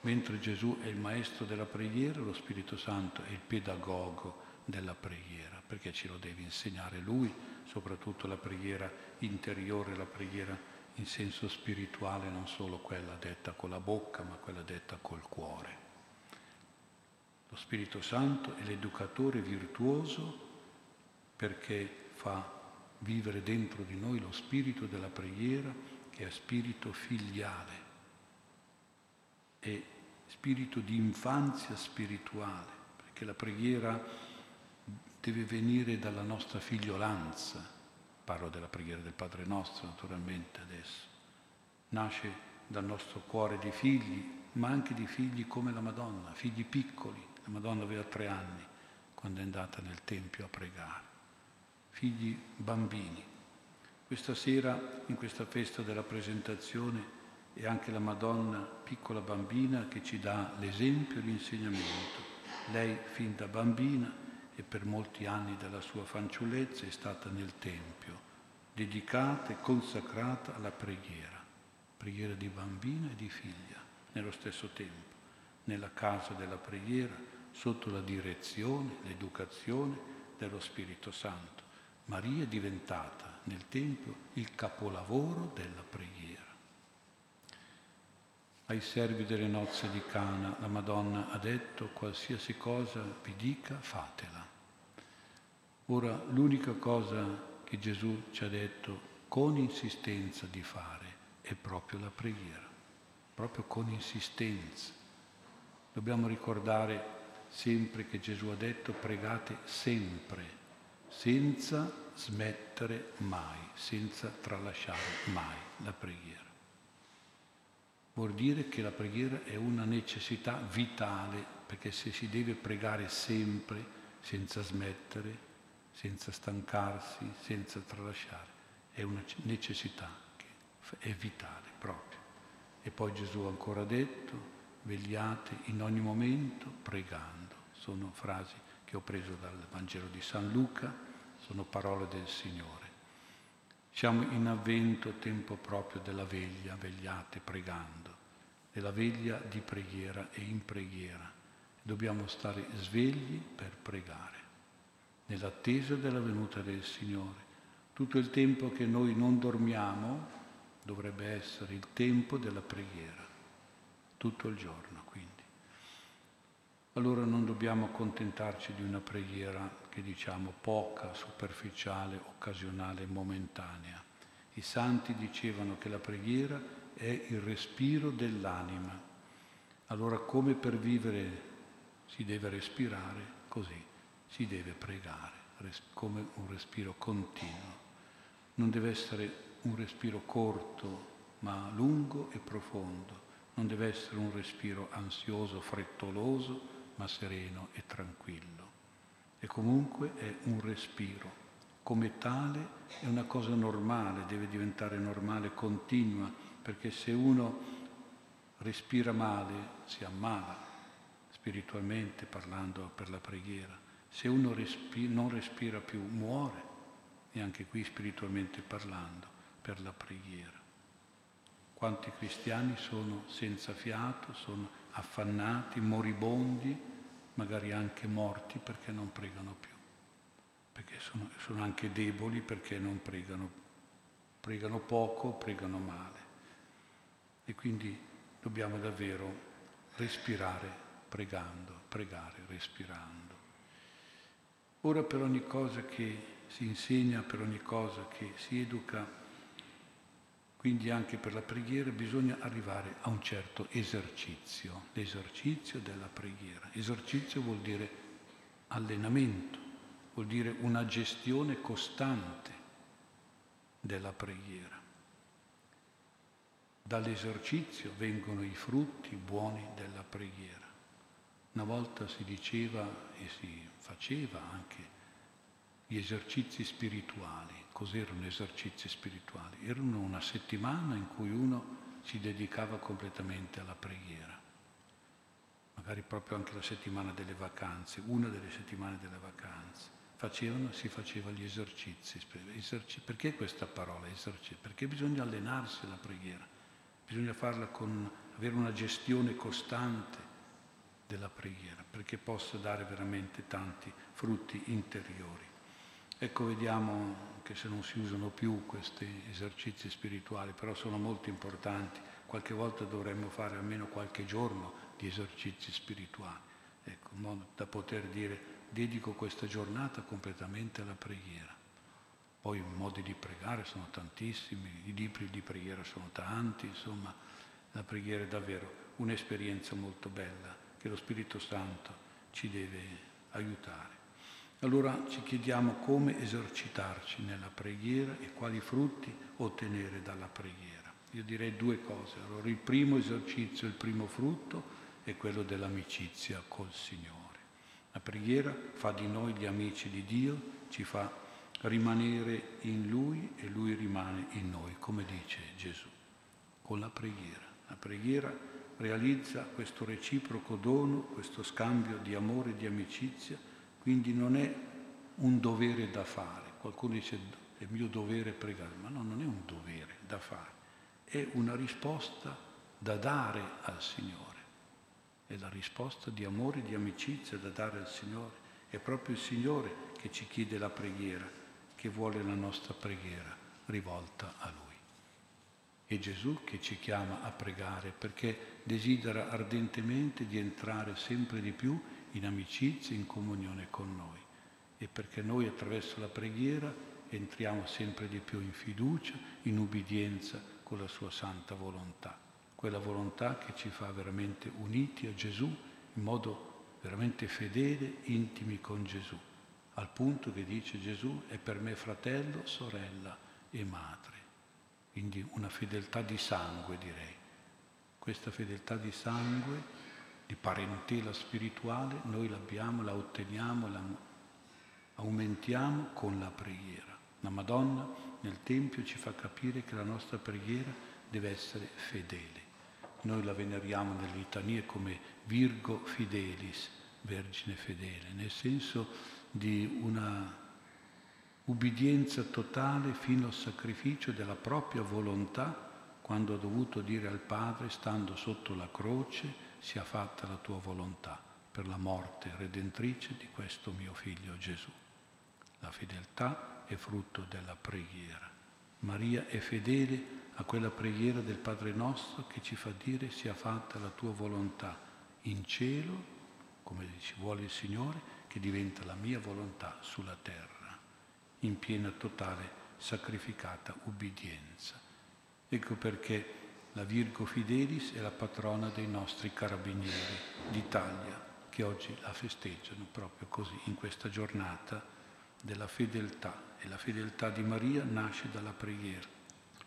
Mentre Gesù è il maestro della preghiera, lo Spirito Santo è il pedagogo della preghiera, perché ce lo deve insegnare lui, soprattutto la preghiera interiore, la preghiera in senso spirituale, non solo quella detta con la bocca, ma quella detta col cuore. Lo Spirito Santo è l'educatore virtuoso perché fa vivere dentro di noi lo spirito della preghiera che è spirito filiale, è spirito di infanzia spirituale, perché la preghiera deve venire dalla nostra figliolanza parlo della preghiera del Padre nostro naturalmente adesso, nasce dal nostro cuore di figli, ma anche di figli come la Madonna, figli piccoli. La Madonna aveva tre anni quando è andata nel Tempio a pregare, figli bambini. Questa sera, in questa festa della presentazione, è anche la Madonna piccola bambina che ci dà l'esempio e l'insegnamento. Lei, fin da bambina, e per molti anni della sua fanciullezza è stata nel Tempio, dedicata e consacrata alla preghiera, preghiera di bambina e di figlia, nello stesso tempo, nella casa della preghiera, sotto la direzione, l'educazione dello Spirito Santo. Maria è diventata nel Tempio il capolavoro della preghiera. Ai servi delle nozze di Cana la Madonna ha detto qualsiasi cosa vi dica fatela. Ora l'unica cosa che Gesù ci ha detto con insistenza di fare è proprio la preghiera, proprio con insistenza. Dobbiamo ricordare sempre che Gesù ha detto pregate sempre, senza smettere mai, senza tralasciare mai la preghiera. Vuol dire che la preghiera è una necessità vitale, perché se si deve pregare sempre, senza smettere, senza stancarsi, senza tralasciare. È una necessità che è vitale proprio. E poi Gesù ha ancora detto, vegliate in ogni momento pregando. Sono frasi che ho preso dal Vangelo di San Luca, sono parole del Signore. Siamo in avvento, tempo proprio della veglia, vegliate pregando, della veglia di preghiera e in preghiera. Dobbiamo stare svegli per pregare nell'attesa della venuta del Signore. Tutto il tempo che noi non dormiamo dovrebbe essere il tempo della preghiera, tutto il giorno. Allora non dobbiamo accontentarci di una preghiera che diciamo poca, superficiale, occasionale, momentanea. I santi dicevano che la preghiera è il respiro dell'anima. Allora come per vivere si deve respirare, così si deve pregare come un respiro continuo. Non deve essere un respiro corto, ma lungo e profondo. Non deve essere un respiro ansioso, frettoloso, ma sereno e tranquillo. E comunque è un respiro. Come tale è una cosa normale, deve diventare normale, continua, perché se uno respira male si ammala, spiritualmente parlando per la preghiera. Se uno respi- non respira più, muore, e anche qui spiritualmente parlando, per la preghiera. Quanti cristiani sono senza fiato, sono affannati, moribondi, magari anche morti perché non pregano più, perché sono, sono anche deboli perché non pregano, pregano poco, pregano male. E quindi dobbiamo davvero respirare pregando, pregare respirando. Ora per ogni cosa che si insegna, per ogni cosa che si educa, quindi anche per la preghiera bisogna arrivare a un certo esercizio, l'esercizio della preghiera. Esercizio vuol dire allenamento, vuol dire una gestione costante della preghiera. Dall'esercizio vengono i frutti buoni della preghiera. Una volta si diceva e si faceva anche gli esercizi spirituali. Cos'erano esercizi spirituali? Erano una settimana in cui uno si dedicava completamente alla preghiera. Magari proprio anche la settimana delle vacanze, una delle settimane delle vacanze. Facevano, si faceva gli esercizi. Eserci, perché questa parola esercizi? Perché bisogna allenarsi alla preghiera. Bisogna farla con, avere una gestione costante della preghiera perché possa dare veramente tanti frutti interiori. Ecco, vediamo che se non si usano più questi esercizi spirituali, però sono molto importanti. Qualche volta dovremmo fare almeno qualche giorno di esercizi spirituali, ecco, in modo da poter dire dedico questa giornata completamente alla preghiera. Poi i modi di pregare sono tantissimi, i libri di preghiera sono tanti, insomma, la preghiera è davvero un'esperienza molto bella che lo Spirito Santo ci deve aiutare. Allora ci chiediamo come esercitarci nella preghiera e quali frutti ottenere dalla preghiera. Io direi due cose. Allora il primo esercizio, il primo frutto è quello dell'amicizia col Signore. La preghiera fa di noi gli amici di Dio, ci fa rimanere in Lui e Lui rimane in noi, come dice Gesù, con la preghiera. La preghiera realizza questo reciproco dono, questo scambio di amore e di amicizia, quindi non è un dovere da fare. Qualcuno dice è mio dovere pregare, ma no, non è un dovere da fare, è una risposta da dare al Signore. È la risposta di amore di amicizia da dare al Signore. È proprio il Signore che ci chiede la preghiera, che vuole la nostra preghiera rivolta a Lui. È Gesù che ci chiama a pregare perché desidera ardentemente di entrare sempre di più in amicizia, in comunione con noi. E perché noi attraverso la preghiera entriamo sempre di più in fiducia, in ubbidienza con la sua santa volontà, quella volontà che ci fa veramente uniti a Gesù in modo veramente fedele, intimi con Gesù, al punto che dice Gesù è per me fratello, sorella e madre. Quindi una fedeltà di sangue direi. Questa fedeltà di sangue, di parentela spirituale, noi l'abbiamo, la otteniamo la, aumentiamo con la preghiera. La Madonna nel Tempio ci fa capire che la nostra preghiera deve essere fedele. Noi la veneriamo nelle litanie come Virgo Fidelis, Vergine fedele, nel senso di una ubbidienza totale fino al sacrificio della propria volontà quando ha dovuto dire al Padre, stando sotto la croce, sia fatta la tua volontà per la morte redentrice di questo mio figlio Gesù. La fedeltà è frutto della preghiera. Maria è fedele a quella preghiera del Padre nostro che ci fa dire sia fatta la tua volontà in cielo, come ci vuole il Signore, che diventa la mia volontà sulla terra, in piena totale sacrificata ubbidienza. Ecco perché la Virgo Fidelis è la patrona dei nostri carabinieri d'Italia, che oggi la festeggiano proprio così, in questa giornata della fedeltà. E la fedeltà di Maria nasce dalla preghiera,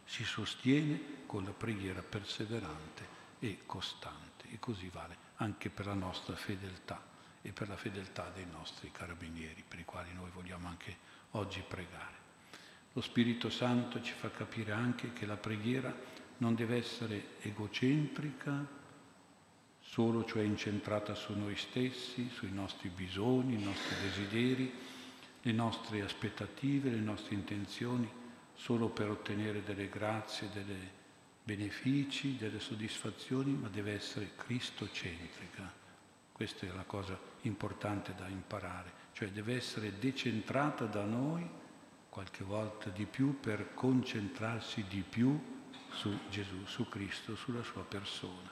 si sostiene con la preghiera perseverante e costante. E così vale anche per la nostra fedeltà e per la fedeltà dei nostri carabinieri, per i quali noi vogliamo anche oggi pregare. Lo Spirito Santo ci fa capire anche che la preghiera non deve essere egocentrica, solo cioè incentrata su noi stessi, sui nostri bisogni, i nostri desideri, le nostre aspettative, le nostre intenzioni, solo per ottenere delle grazie, dei benefici, delle soddisfazioni, ma deve essere cristocentrica. Questa è la cosa importante da imparare, cioè deve essere decentrata da noi qualche volta di più per concentrarsi di più su Gesù, su Cristo, sulla sua persona,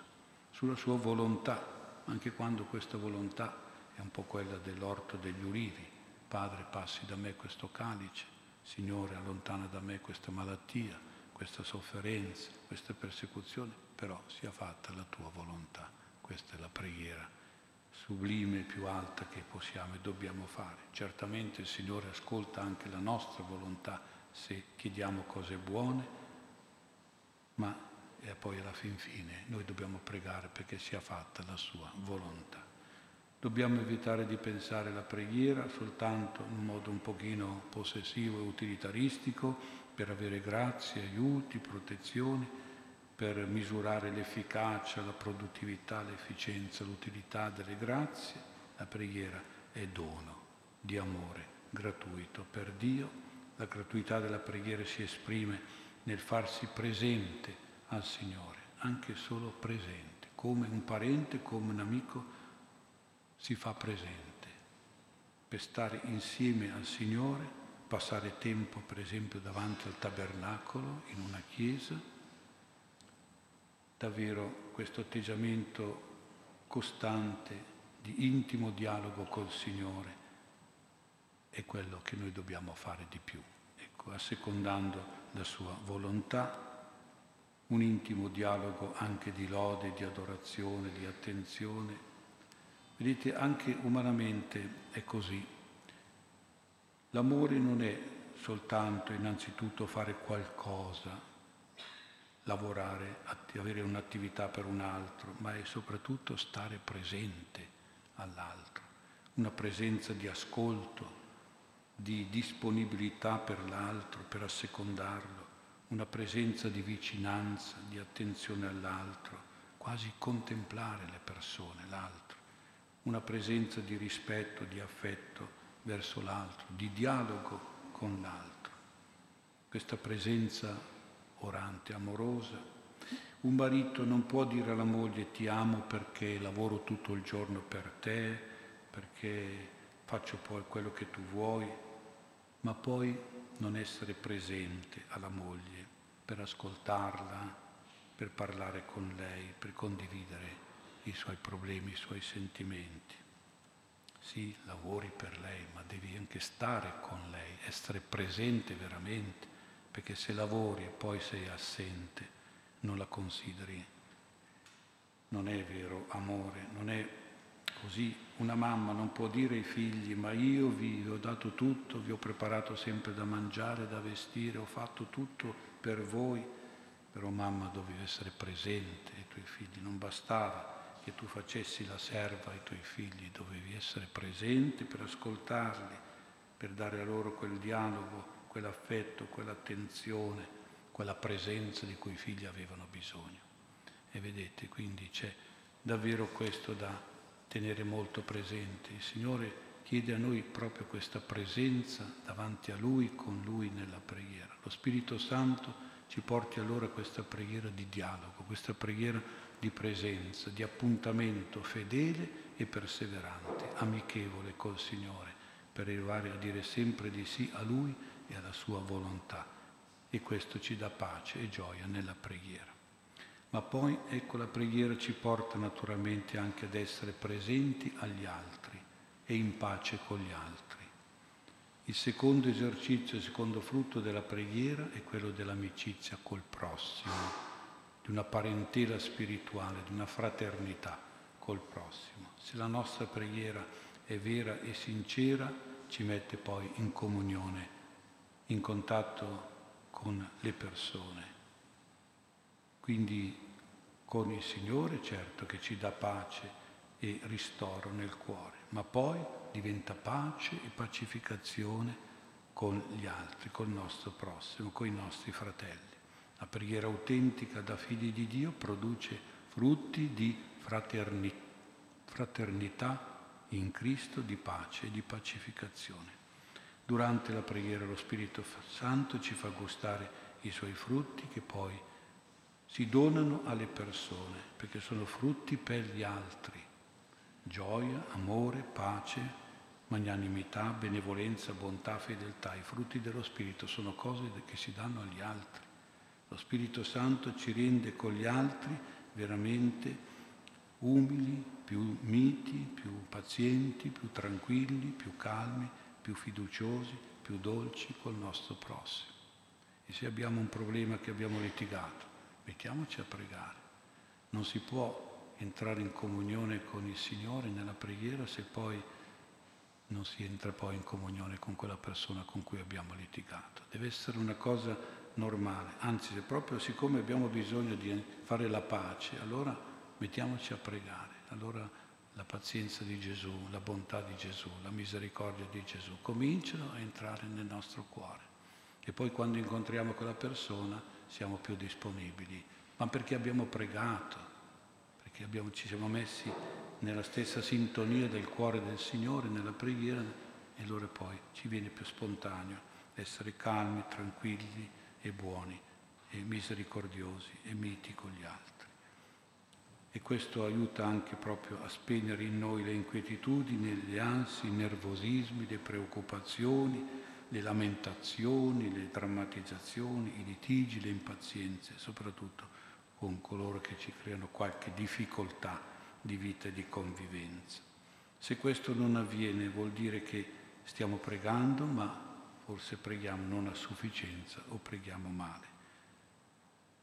sulla sua volontà, anche quando questa volontà è un po' quella dell'orto degli ulivi. Padre, passi da me questo calice, Signore, allontana da me questa malattia, questa sofferenza, questa persecuzione, però sia fatta la tua volontà. Questa è la preghiera sublime, più alta che possiamo e dobbiamo fare. Certamente il Signore ascolta anche la nostra volontà se chiediamo cose buone, ma poi alla fin fine noi dobbiamo pregare perché sia fatta la sua volontà. Dobbiamo evitare di pensare la preghiera soltanto in modo un pochino possessivo e utilitaristico per avere grazie, aiuti, protezioni, per misurare l'efficacia, la produttività, l'efficienza, l'utilità delle grazie. La preghiera è dono di amore gratuito per Dio. La gratuità della preghiera si esprime nel farsi presente al Signore, anche solo presente, come un parente, come un amico si fa presente, per stare insieme al Signore, passare tempo per esempio davanti al tabernacolo, in una chiesa, davvero questo atteggiamento costante di intimo dialogo col Signore è quello che noi dobbiamo fare di più, ecco, assecondando la sua volontà, un intimo dialogo anche di lode, di adorazione, di attenzione. Vedete, anche umanamente è così. L'amore non è soltanto innanzitutto fare qualcosa, lavorare, avere un'attività per un altro, ma è soprattutto stare presente all'altro, una presenza di ascolto, di disponibilità per l'altro, per assecondarlo, una presenza di vicinanza, di attenzione all'altro, quasi contemplare le persone, l'altro, una presenza di rispetto, di affetto verso l'altro, di dialogo con l'altro. Questa presenza orante, amorosa. Un marito non può dire alla moglie ti amo perché lavoro tutto il giorno per te, perché faccio poi quello che tu vuoi, ma poi non essere presente alla moglie per ascoltarla, per parlare con lei, per condividere i suoi problemi, i suoi sentimenti. Sì, lavori per lei, ma devi anche stare con lei, essere presente veramente, perché se lavori e poi sei assente, non la consideri. Non è vero amore, non è Così una mamma non può dire ai figli ma io vi ho dato tutto, vi ho preparato sempre da mangiare, da vestire, ho fatto tutto per voi, però mamma dovevi essere presente ai tuoi figli, non bastava che tu facessi la serva ai tuoi figli, dovevi essere presente per ascoltarli, per dare a loro quel dialogo, quell'affetto, quell'attenzione, quella presenza di cui i figli avevano bisogno. E vedete, quindi c'è davvero questo da tenere molto presente. Il Signore chiede a noi proprio questa presenza davanti a Lui, con Lui nella preghiera. Lo Spirito Santo ci porti allora a questa preghiera di dialogo, questa preghiera di presenza, di appuntamento fedele e perseverante, amichevole col Signore, per arrivare a dire sempre di sì a Lui e alla Sua volontà. E questo ci dà pace e gioia nella preghiera. Ma poi, ecco, la preghiera ci porta naturalmente anche ad essere presenti agli altri e in pace con gli altri. Il secondo esercizio, il secondo frutto della preghiera è quello dell'amicizia col prossimo, di una parentela spirituale, di una fraternità col prossimo. Se la nostra preghiera è vera e sincera, ci mette poi in comunione, in contatto con le persone. Quindi con il Signore certo che ci dà pace e ristoro nel cuore, ma poi diventa pace e pacificazione con gli altri, col nostro prossimo, con i nostri fratelli. La preghiera autentica da figli di Dio produce frutti di fraternità, in Cristo, di pace e di pacificazione. Durante la preghiera lo Spirito Santo ci fa gustare i suoi frutti che poi si donano alle persone, perché sono frutti per gli altri gioia, amore, pace, magnanimità, benevolenza, bontà, fedeltà. I frutti dello Spirito sono cose che si danno agli altri. Lo Spirito Santo ci rende con gli altri veramente umili, più miti, più pazienti, più tranquilli, più calmi, più fiduciosi, più dolci col nostro prossimo. E se abbiamo un problema che abbiamo litigato, mettiamoci a pregare. Non si può entrare in comunione con il Signore nella preghiera se poi non si entra poi in comunione con quella persona con cui abbiamo litigato. Deve essere una cosa normale, anzi se proprio siccome abbiamo bisogno di fare la pace, allora mettiamoci a pregare, allora la pazienza di Gesù, la bontà di Gesù, la misericordia di Gesù cominciano a entrare nel nostro cuore. E poi quando incontriamo quella persona siamo più disponibili, ma perché abbiamo pregato, che abbiamo, ci siamo messi nella stessa sintonia del cuore del Signore, nella preghiera, e allora poi ci viene più spontaneo essere calmi, tranquilli e buoni, e misericordiosi e miti con gli altri. E questo aiuta anche proprio a spegnere in noi le inquietudini, le ansie, i nervosismi, le preoccupazioni, le lamentazioni, le drammatizzazioni, i litigi, le impazienze, soprattutto con coloro che ci creano qualche difficoltà di vita e di convivenza. Se questo non avviene vuol dire che stiamo pregando, ma forse preghiamo non a sufficienza o preghiamo male.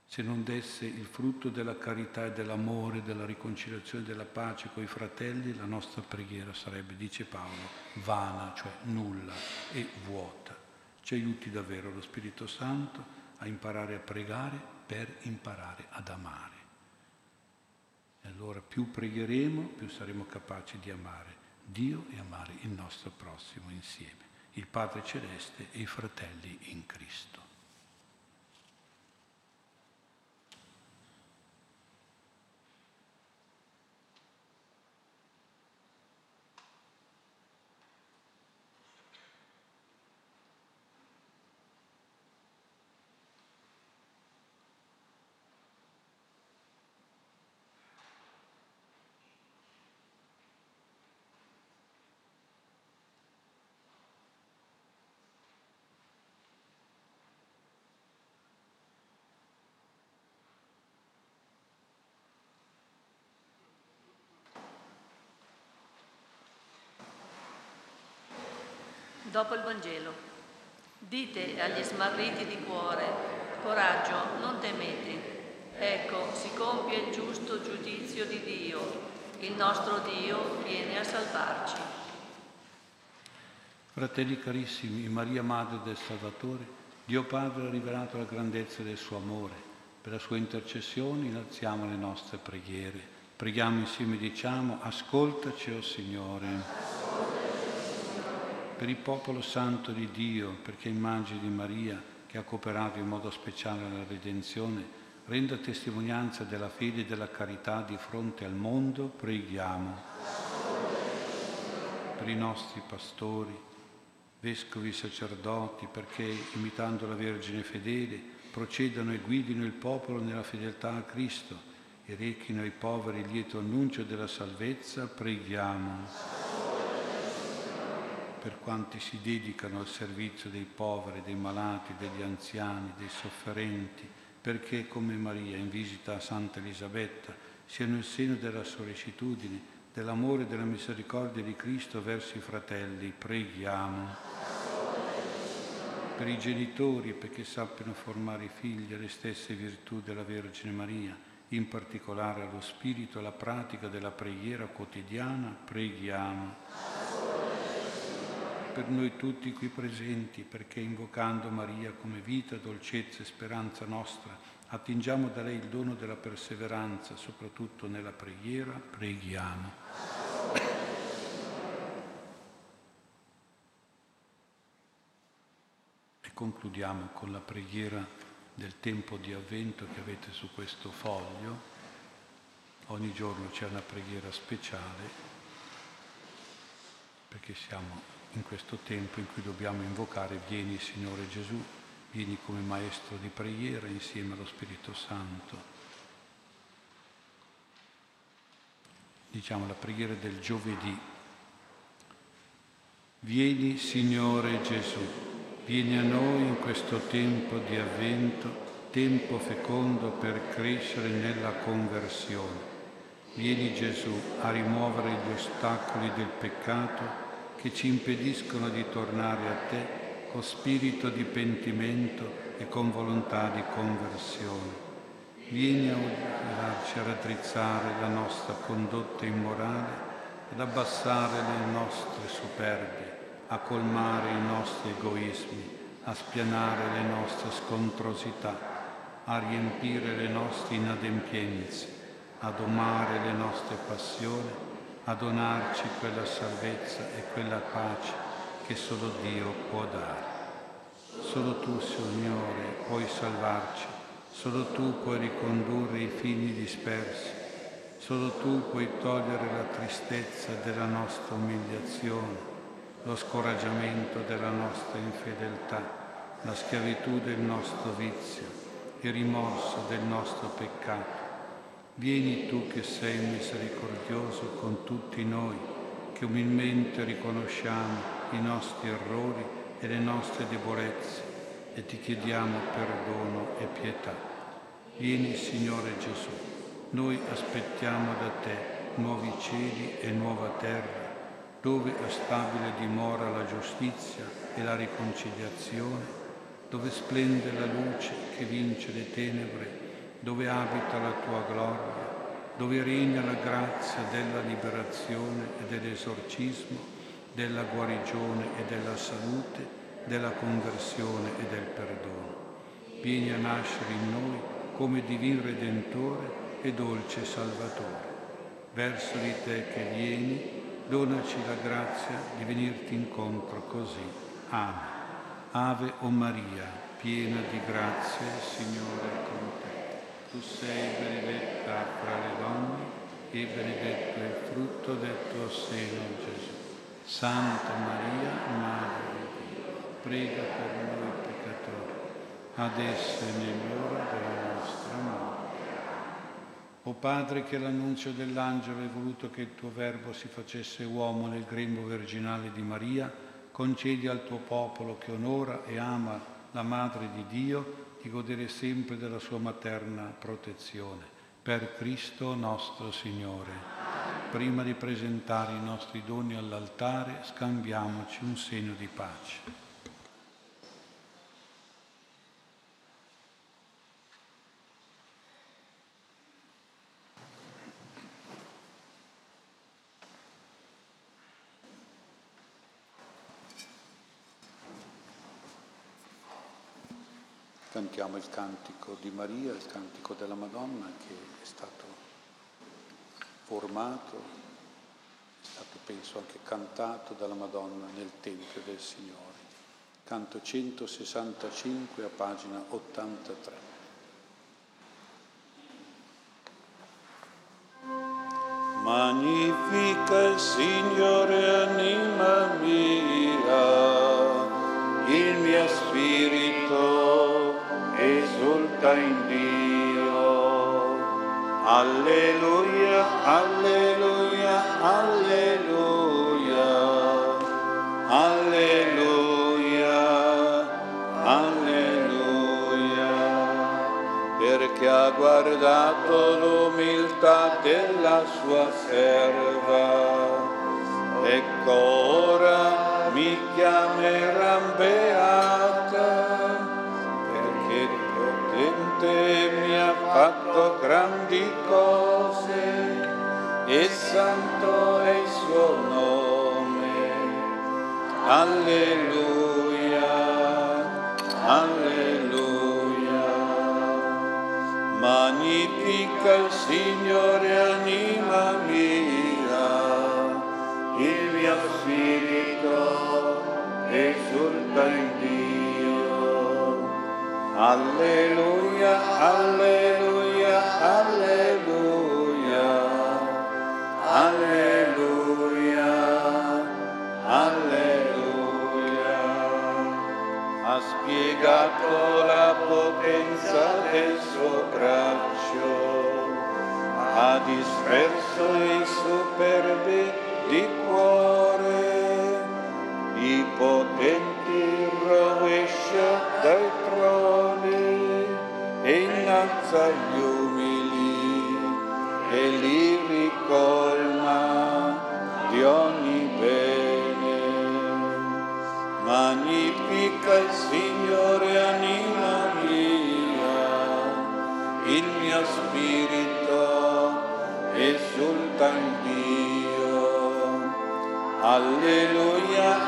Se non desse il frutto della carità e dell'amore, della riconciliazione e della pace con i fratelli, la nostra preghiera sarebbe, dice Paolo, vana, cioè nulla e vuota. Ci aiuti davvero lo Spirito Santo a imparare a pregare per imparare ad amare. E allora più pregheremo, più saremo capaci di amare Dio e amare il nostro prossimo insieme, il Padre Celeste e i fratelli in Cristo. Dopo il Vangelo. Dite agli smarriti di cuore, coraggio, non temete. Ecco, si compie il giusto giudizio di Dio. Il nostro Dio viene a salvarci. Fratelli carissimi, Maria Madre del Salvatore, Dio Padre ha rivelato la grandezza del suo amore. Per la sua intercessione innalziamo le nostre preghiere. Preghiamo insieme, diciamo, ascoltaci, o oh Signore. Per il popolo santo di Dio, perché immagine di Maria, che ha cooperato in modo speciale alla redenzione, renda testimonianza della fede e della carità di fronte al mondo, preghiamo. Per i nostri pastori, vescovi, sacerdoti, perché imitando la Vergine fedele procedano e guidino il popolo nella fedeltà a Cristo e rechino ai poveri il lieto annuncio della salvezza, preghiamo per quanti si dedicano al servizio dei poveri, dei malati, degli anziani, dei sofferenti, perché come Maria in visita a Santa Elisabetta siano il seno della sollecitudine, dell'amore e della misericordia di Cristo verso i fratelli. Preghiamo. Per i genitori perché sappiano formare i figli alle stesse virtù della Vergine Maria, in particolare allo spirito e alla pratica della preghiera quotidiana, preghiamo per noi tutti qui presenti, perché invocando Maria come vita, dolcezza e speranza nostra, attingiamo da lei il dono della perseveranza, soprattutto nella preghiera, preghiamo. E concludiamo con la preghiera del tempo di avvento che avete su questo foglio. Ogni giorno c'è una preghiera speciale perché siamo in questo tempo in cui dobbiamo invocare vieni Signore Gesù, vieni come maestro di preghiera insieme allo Spirito Santo. Diciamo la preghiera del giovedì. Vieni Signore Gesù, vieni a noi in questo tempo di avvento, tempo fecondo per crescere nella conversione. Vieni Gesù a rimuovere gli ostacoli del peccato che ci impediscono di tornare a te con spirito di pentimento e con volontà di conversione. Vieni a aiutarci a raddrizzare la nostra condotta immorale, ad abbassare le nostre superbie, a colmare i nostri egoismi, a spianare le nostre scontrosità, a riempire le nostre inadempienze, a domare le nostre passioni a donarci quella salvezza e quella pace che solo Dio può dare. Solo tu, Signore, puoi salvarci, solo tu puoi ricondurre i figli dispersi, solo tu puoi togliere la tristezza della nostra umiliazione, lo scoraggiamento della nostra infedeltà, la schiavitù del nostro vizio, il rimorso del nostro peccato Vieni tu che sei misericordioso con tutti noi, che umilmente riconosciamo i nostri errori e le nostre debolezze e ti chiediamo perdono e pietà. Vieni Signore Gesù, noi aspettiamo da te nuovi cieli e nuova terra, dove è stabile dimora la giustizia e la riconciliazione, dove splende la luce che vince le tenebre dove abita la tua gloria, dove regna la grazia della liberazione e dell'esorcismo, della guarigione e della salute, della conversione e del perdono. Vieni a nascere in noi come divin Redentore e dolce Salvatore. Verso di te che vieni, donaci la grazia di venirti incontro così. Amen. Ave o Maria, piena di grazia, Signore è con te tu sei benedetta fra le donne e benedetto è il frutto del tuo seno, Gesù. Santa Maria, Madre di Dio, prega per noi peccatori, adesso e nell'ora della nostra morte. O Padre, che l'annunzio dell'angelo hai voluto che il tuo Verbo si facesse uomo nel grembo virginale di Maria, concedi al tuo popolo che onora e ama la Madre di Dio, di godere sempre della sua materna protezione. Per Cristo nostro Signore. Prima di presentare i nostri doni all'altare, scambiamoci un segno di pace. Cantiamo il cantico di Maria, il cantico della Madonna che è stato formato, è stato penso anche cantato dalla Madonna nel Tempio del Signore. Canto 165 a pagina 83. Magnifica il Signore anima mia, il mio spirito esulta in Dio. Alleluia, alleluia, alleluia, alleluia, alleluia, perché ha guardato l'umiltà della sua serva. Ecco ora mi chiameranno beata, potente mi ha fatto grandi cose e santo è il suo nome. Alleluia, alleluia. Magnifica il Signore anima mia, il mio spirito esulta in. Alleluia, alleluia, alleluia, alleluia, alleluia. Ha spiegato la potenza del suo braccio, ha disperso i superbi di cuore, i potenti rovescia innalza gli umili e li ricolma di ogni bene. Magnifica il Signore anima mia, il mio spirito esulta in Dio. Alleluia,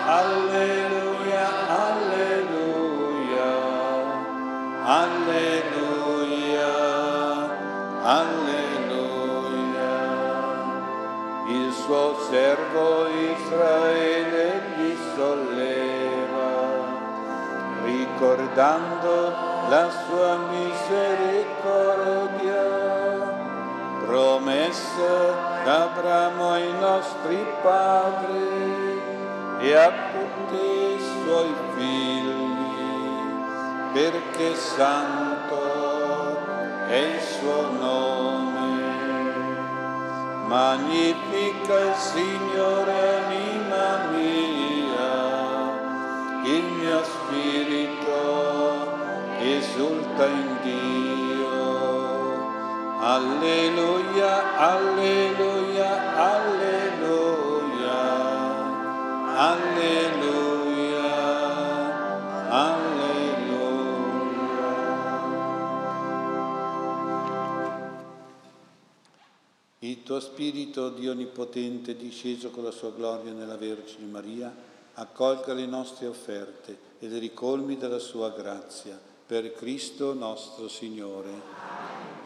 Spirito, Dio Onnipotente, disceso con la sua gloria nella Vergine Maria, accolga le nostre offerte e le ricolmi della sua grazia. Per Cristo nostro Signore.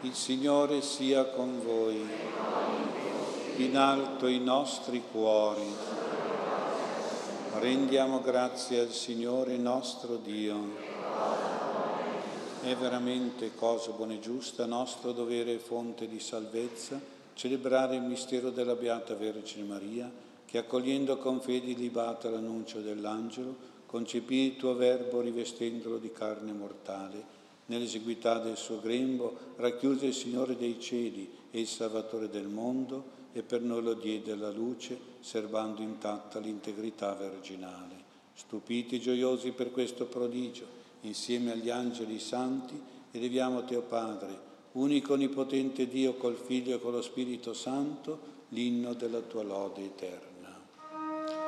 Il Signore sia con voi. In alto i nostri cuori. Rendiamo grazie al Signore nostro Dio. È veramente cosa buona e giusta, nostro dovere e fonte di salvezza, celebrare il mistero della Beata Vergine Maria, che accogliendo con fede ilibata l'annuncio dell'angelo, concepì il tuo verbo rivestendolo di carne mortale. Nell'esiguità del suo grembo racchiuse il Signore dei cieli e il Salvatore del mondo e per noi lo diede alla luce, servando intatta l'integrità virginale. Stupiti e gioiosi per questo prodigio, insieme agli angeli santi, eleviamo a Te, o Padre, unico onnipotente Dio col Figlio e con lo Spirito Santo, l'inno della Tua lode eterna.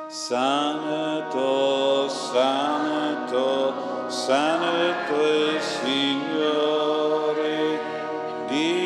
Santo, santo, santo il Signore, Dio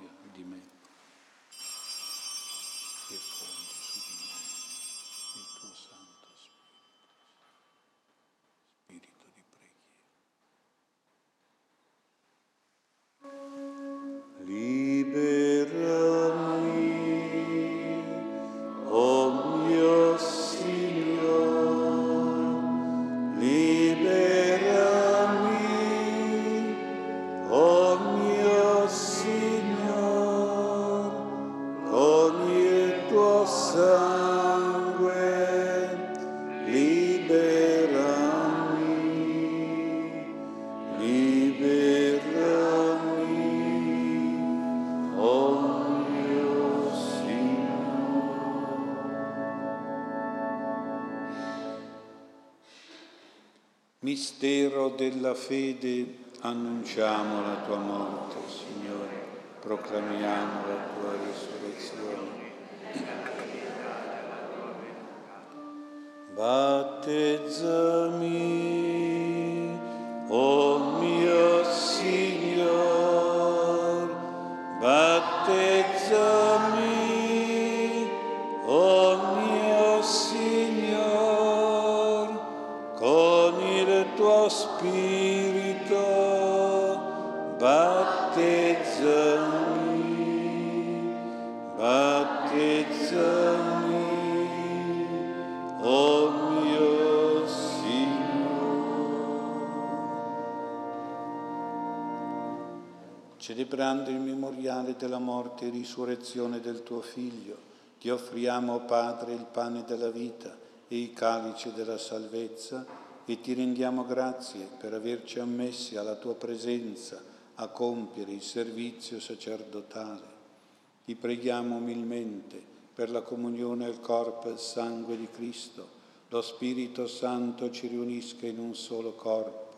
fede, annunciamo la tua morte, Signore, proclamiamo la tua risurrezione. Battezzami, Celebrando il memoriale della morte e risurrezione del tuo Figlio, ti offriamo, Padre, il pane della vita e il calice della salvezza e ti rendiamo grazie per averci ammessi alla tua presenza a compiere il servizio sacerdotale. Ti preghiamo umilmente per la comunione al corpo e al sangue di Cristo. Lo Spirito Santo ci riunisca in un solo corpo.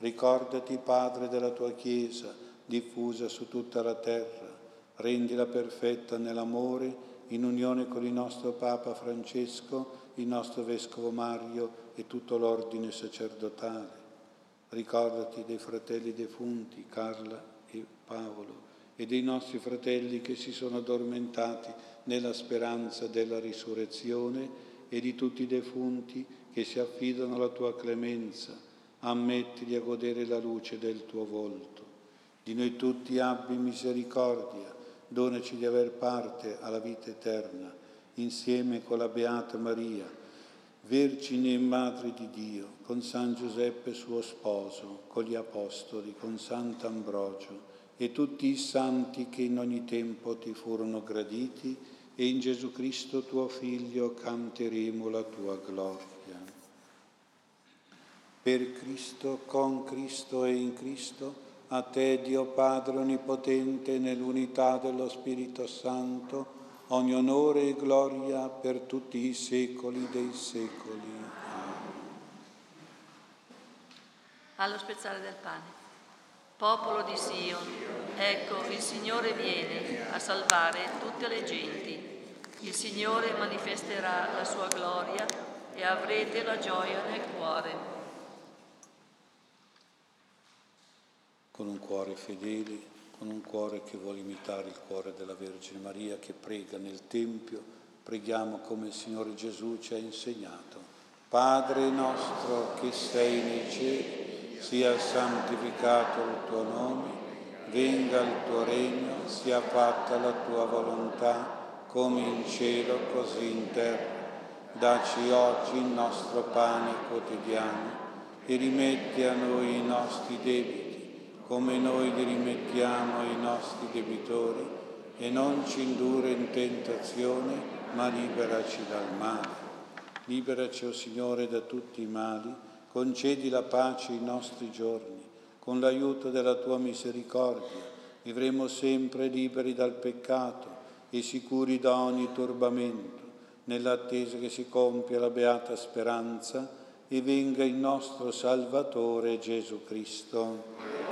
Ricordati, Padre, della tua Chiesa diffusa su tutta la terra. Rendila perfetta nell'amore in unione con il nostro Papa Francesco, il nostro Vescovo Mario e tutto l'ordine sacerdotale. Ricordati dei fratelli defunti Carla e Paolo e dei nostri fratelli che si sono addormentati nella speranza della risurrezione e di tutti i defunti che si affidano alla tua clemenza, ammettili a godere la luce del tuo volto. Di noi tutti abbi misericordia, donaci di aver parte alla vita eterna, insieme con la Beata Maria, Vergine e Madre di Dio, con San Giuseppe suo sposo, con gli Apostoli, con Sant'Ambrogio e tutti i santi che in ogni tempo ti furono graditi, e in Gesù Cristo tuo Figlio canteremo la tua gloria. Per Cristo, con Cristo e in Cristo, a te Dio Padre Onnipotente, nell'unità dello Spirito Santo, ogni onore e gloria per tutti i secoli dei secoli. Allo spezzare del pane. Popolo di Sion, ecco il Signore viene a salvare tutte le genti. Il Signore manifesterà la sua gloria e avrete la gioia nel cuore. Con un cuore fedele, con un cuore che vuole imitare il cuore della Vergine Maria che prega nel Tempio, preghiamo come il Signore Gesù ci ha insegnato. Padre nostro che sei nei cieli, sia santificato il tuo nome, venga il tuo regno, sia fatta la tua volontà come in cielo così in terra. Daci oggi il nostro pane quotidiano e rimetti a noi i nostri debiti, come noi li rimettiamo ai nostri debitori, e non ci indurre in tentazione, ma liberaci dal male. Liberaci, o oh Signore, da tutti i mali, concedi la pace ai nostri giorni, con l'aiuto della tua misericordia, vivremo sempre liberi dal peccato e sicuri da ogni turbamento, nell'attesa che si compia la beata speranza e venga il nostro Salvatore Gesù Cristo.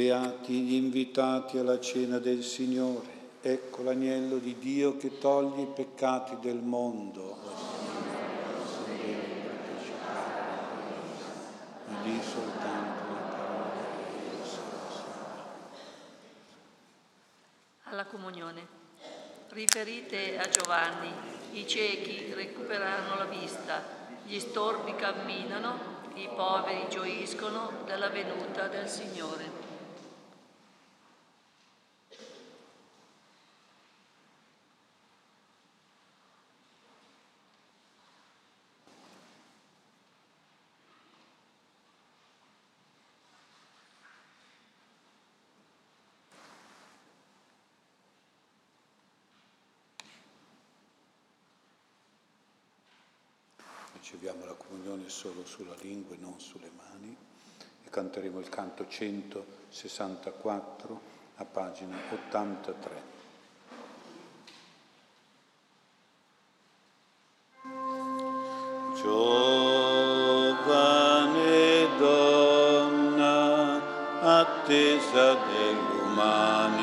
Beati gli invitati alla cena del Signore. Ecco l'agnello di Dio che toglie i peccati del mondo. Di soltanto la parola Alla comunione. Riferite a Giovanni, i ciechi recuperano la vista, gli storpi camminano, i poveri gioiscono della venuta del Signore. riceviamo la comunione solo sulla lingua e non sulle mani e canteremo il canto 164 a pagina 83. Giovane donna attesa dell'umanità.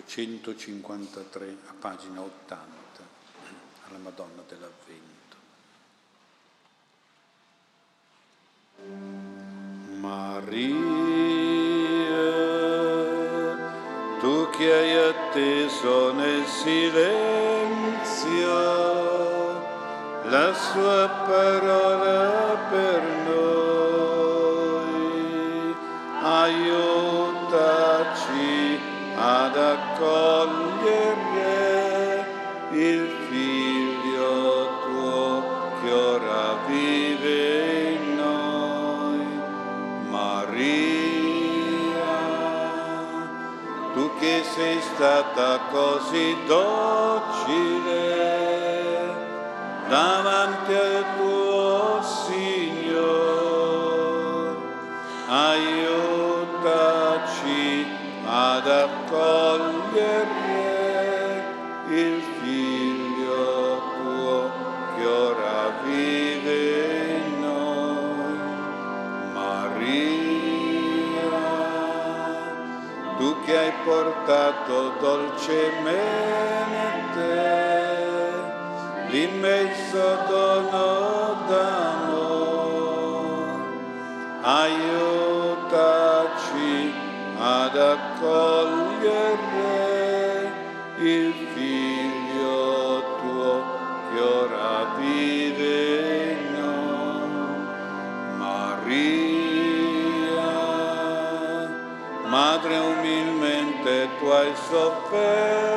153 a pagina 80 eh, alla Madonna dell'Avvento. Maria, tu che hai atteso nel silenzio la sua parola, così docile portato tu hai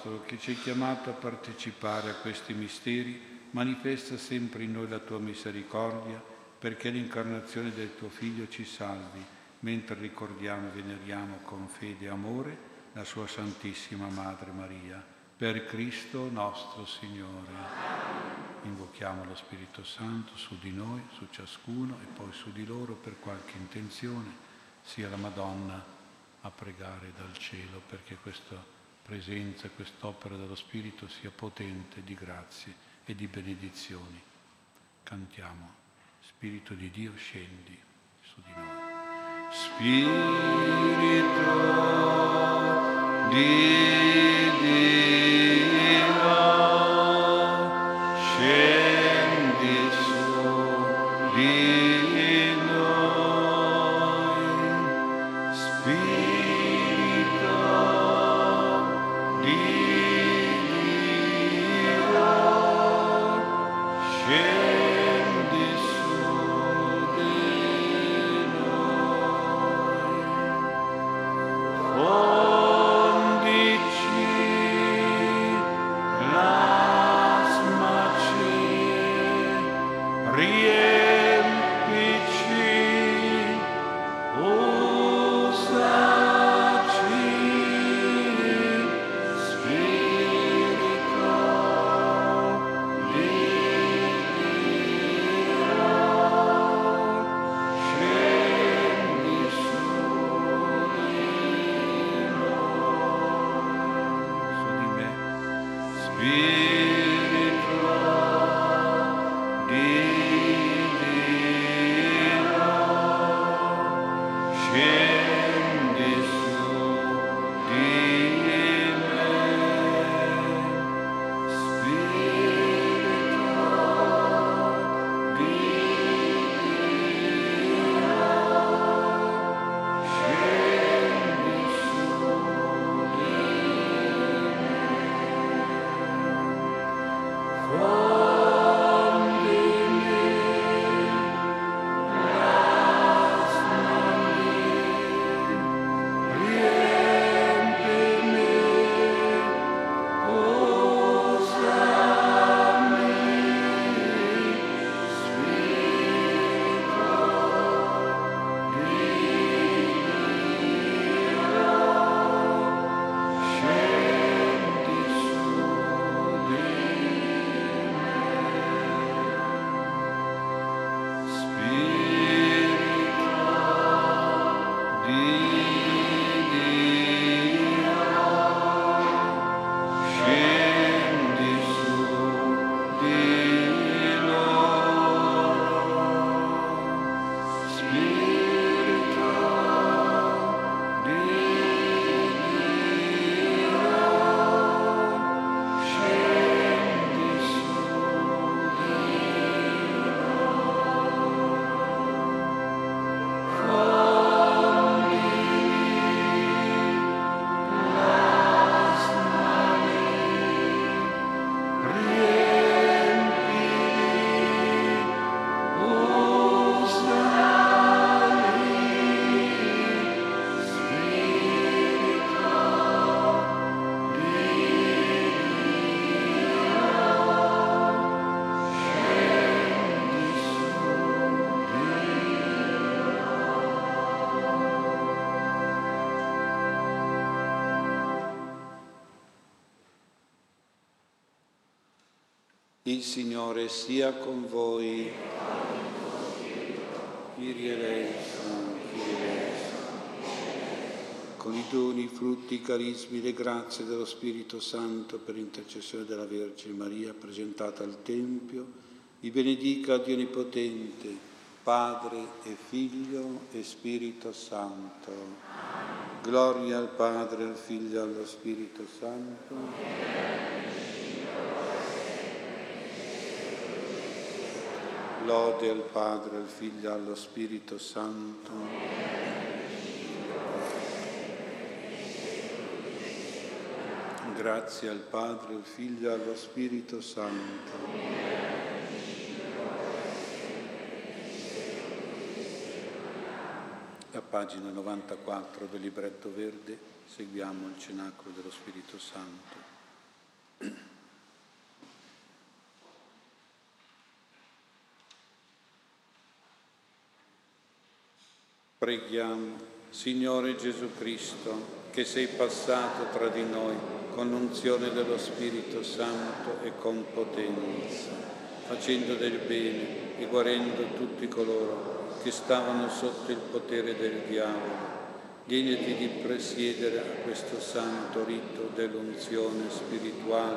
Nostro, che ci hai chiamato a partecipare a questi misteri, manifesta sempre in noi la tua misericordia, perché l'incarnazione del tuo Figlio ci salvi, mentre ricordiamo e veneriamo con fede e amore la sua Santissima Madre Maria. Per Cristo nostro Signore. Invochiamo lo Spirito Santo su di noi, su ciascuno e poi su di loro per qualche intenzione, sia la Madonna a pregare dal cielo perché questa presenza, quest'opera dello Spirito sia potente di grazie e di benedizioni. Cantiamo, Spirito di Dio scendi su di noi. Spirito di Dio, Signore sia con voi. Con i doni, i frutti, i carismi, le grazie dello Spirito Santo per intercessione della Vergine Maria presentata al Tempio, vi benedica Dio Onnipotente, Padre e Figlio e Spirito Santo. Gloria al Padre, al Figlio e allo Spirito Santo. Lode al Padre, al Figlio e allo Spirito Santo. Grazie al Padre, al Figlio e allo Spirito Santo. A pagina 94 del libretto verde seguiamo il cenacolo dello Spirito Santo. Preghiamo, Signore Gesù Cristo, che sei passato tra di noi con l'unzione dello Spirito Santo e con potenza, facendo del bene e guarendo tutti coloro che stavano sotto il potere del diavolo. Vieniti di presiedere a questo santo rito dell'unzione spirituale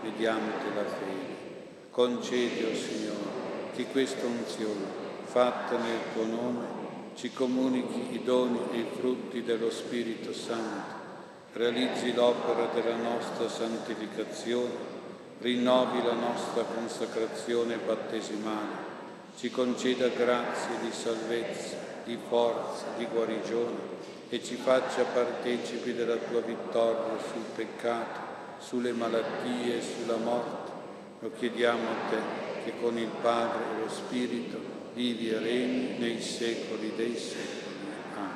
mediante la fede. Concedi, o oh Signore, che questa unzione, fatta nel tuo nome, ci comunichi i doni e i frutti dello Spirito Santo, realizzi l'opera della nostra santificazione, rinnovi la nostra consacrazione battesimale, ci conceda grazie di salvezza, di forza, di guarigione e ci faccia partecipi della tua vittoria sul peccato, sulle malattie e sulla morte. Lo chiediamo a te che con il Padre e lo Spirito vivi e regni nei secoli dei secoli. Amen.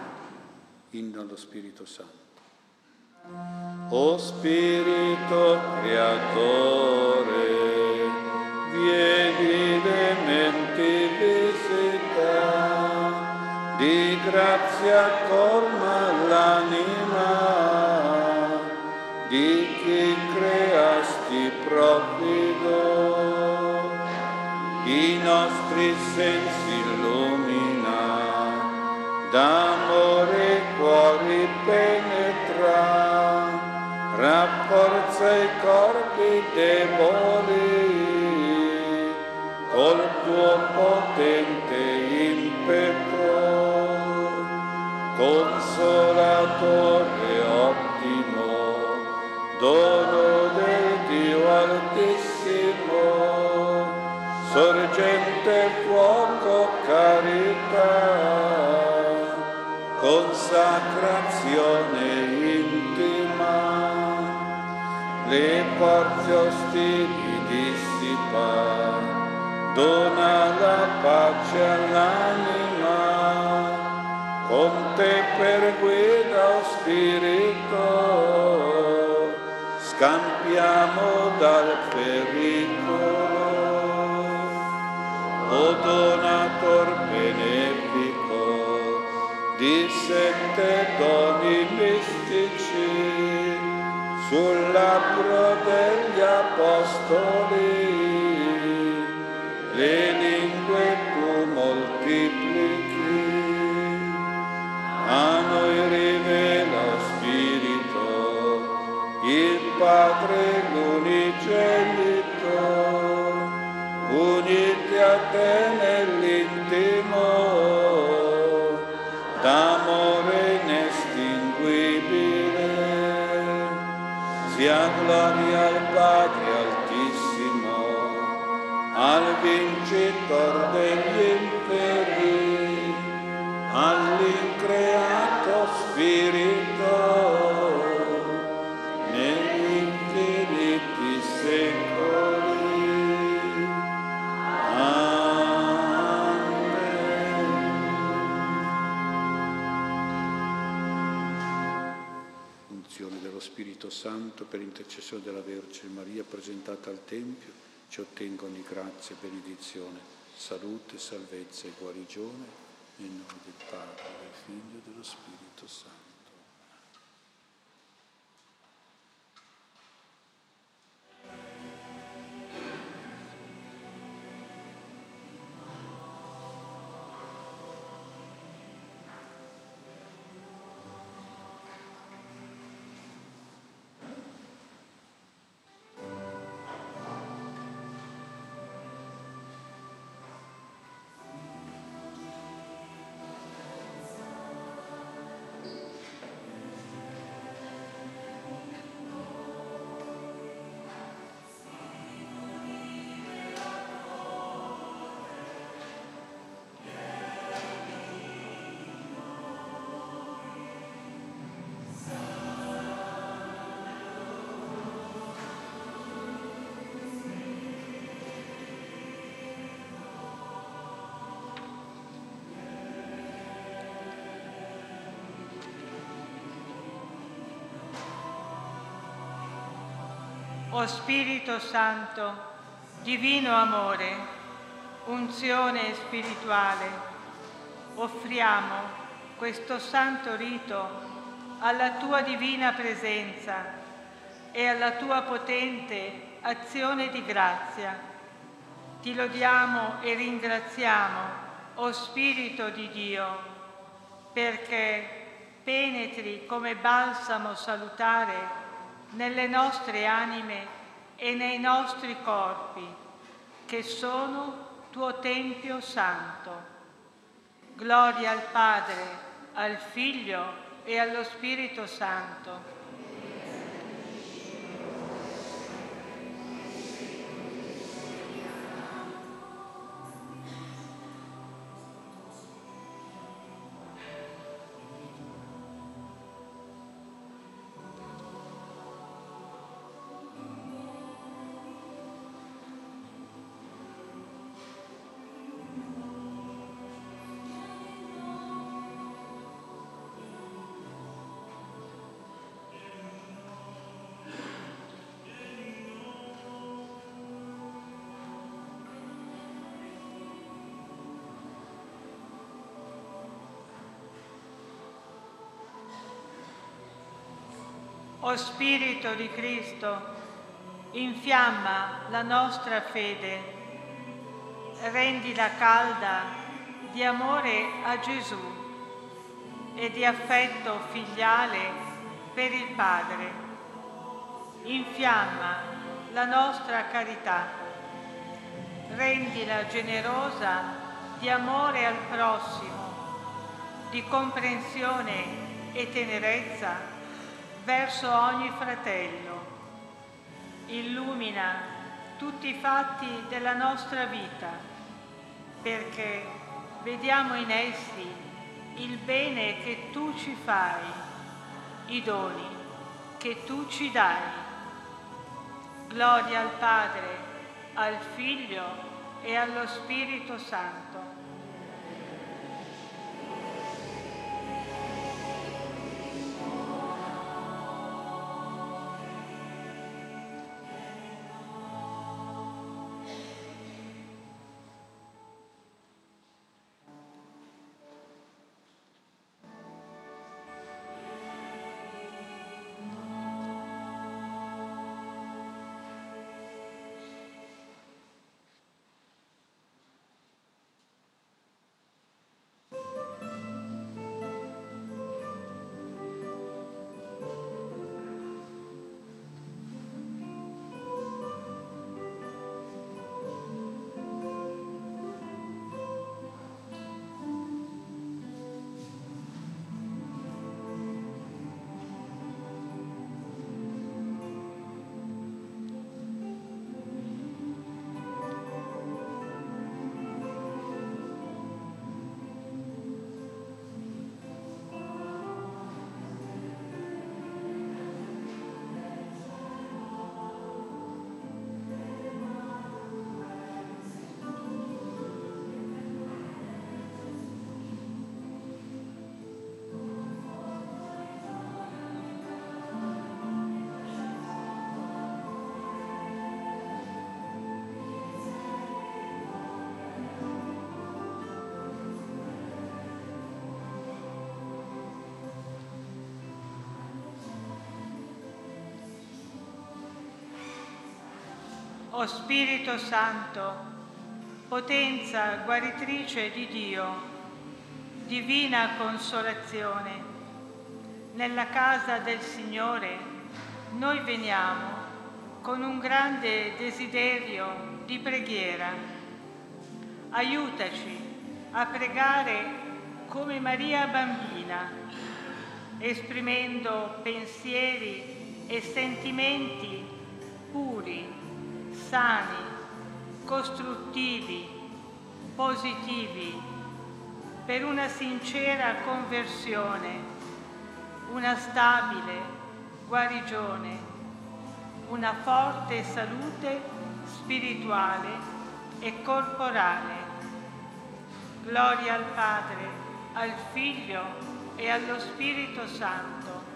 Inno allo Spirito Santo. O Spirito Creatore, vieni le menti visita, di grazia colma i nostri sensi illumina, d'amore cuori penetra, rafforza i corpi deboli, col tuo potente impeto, consolatore ottimo, dono del Dio Altissimo, sorgente fuoco carità, consacrazione intima, le forze ostili dissipa, dona la pace all'anima, con te per guida o spirito, scampiamo dal pericolo o donator benefico di sette doni mistici sulla sull'abbro degli apostoli, le lingue tu moltiplichi, a noi rivela Spirito, il Padre l'unigeno, nell'intimo, d'amore inestinguibile, sia gloria al Padre Altissimo, al vincitor degli inferi, all'increato per intercessione della Vergine Maria presentata al Tempio, ci ottengono di grazia benedizione, salute, salvezza e guarigione, nel nome del Padre, del Figlio e dello Spirito Santo. O Spirito Santo, divino amore, unzione spirituale, offriamo questo santo rito alla tua divina presenza e alla tua potente azione di grazia. Ti lodiamo e ringraziamo, o Spirito di Dio, perché penetri come balsamo salutare nelle nostre anime e nei nostri corpi, che sono tuo Tempio Santo. Gloria al Padre, al Figlio e allo Spirito Santo. O Spirito di Cristo, infiamma la nostra fede, rendila calda di amore a Gesù e di affetto filiale per il Padre. Infiamma la nostra carità, rendila generosa di amore al prossimo, di comprensione e tenerezza verso ogni fratello. Illumina tutti i fatti della nostra vita, perché vediamo in essi il bene che tu ci fai, i doni che tu ci dai. Gloria al Padre, al Figlio e allo Spirito Santo O Spirito Santo, potenza guaritrice di Dio, divina consolazione, nella casa del Signore noi veniamo con un grande desiderio di preghiera. Aiutaci a pregare come Maria bambina, esprimendo pensieri e sentimenti sani, costruttivi, positivi, per una sincera conversione, una stabile guarigione, una forte salute spirituale e corporale. Gloria al Padre, al Figlio e allo Spirito Santo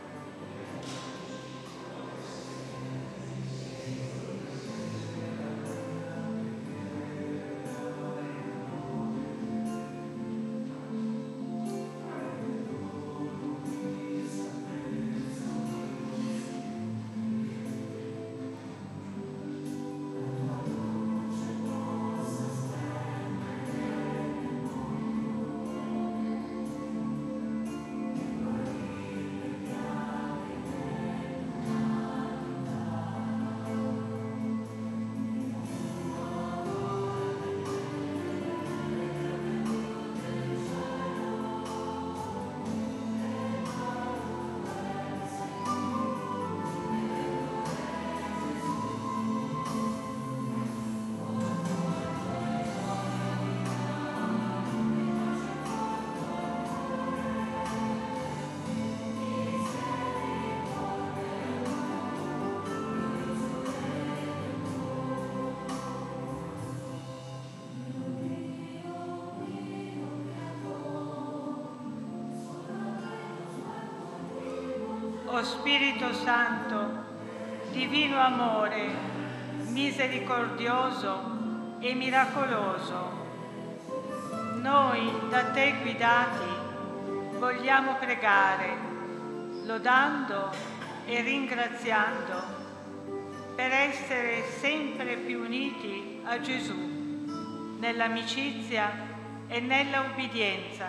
O Spirito Santo, divino amore, misericordioso e miracoloso, noi da te guidati vogliamo pregare, lodando e ringraziando per essere sempre più uniti a Gesù nell'amicizia e nella ubbidienza,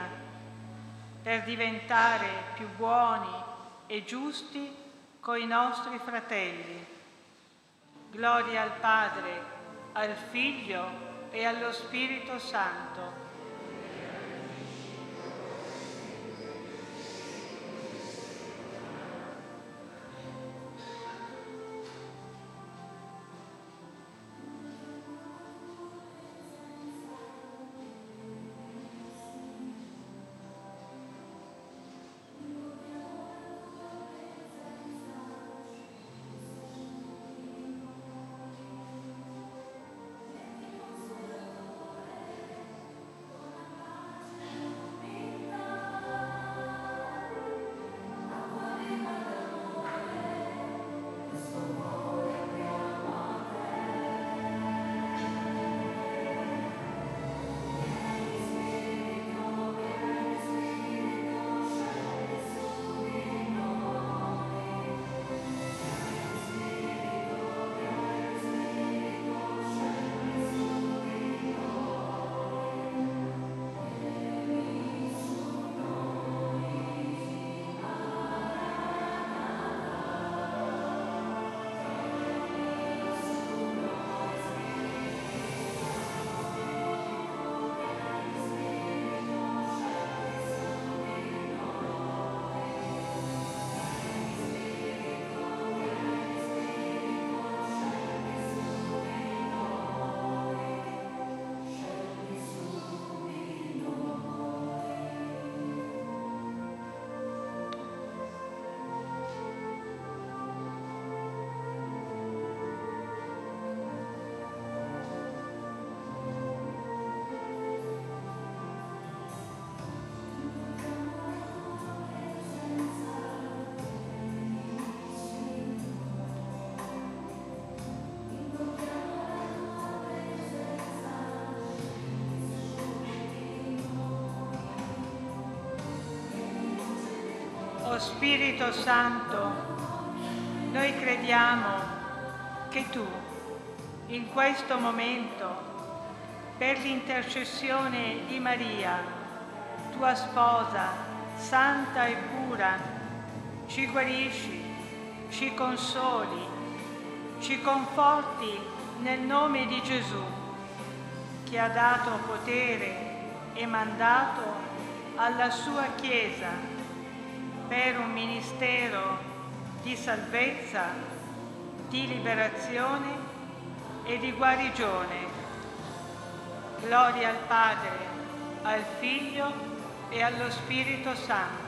per diventare più buoni e giusti coi nostri fratelli. Gloria al Padre, al Figlio e allo Spirito Santo Spirito Santo, noi crediamo che tu, in questo momento, per l'intercessione di Maria, tua sposa, santa e pura, ci guarisci, ci consoli, ci conforti nel nome di Gesù, che ha dato potere e mandato alla sua Chiesa per un ministero di salvezza, di liberazione e di guarigione. Gloria al Padre, al Figlio e allo Spirito Santo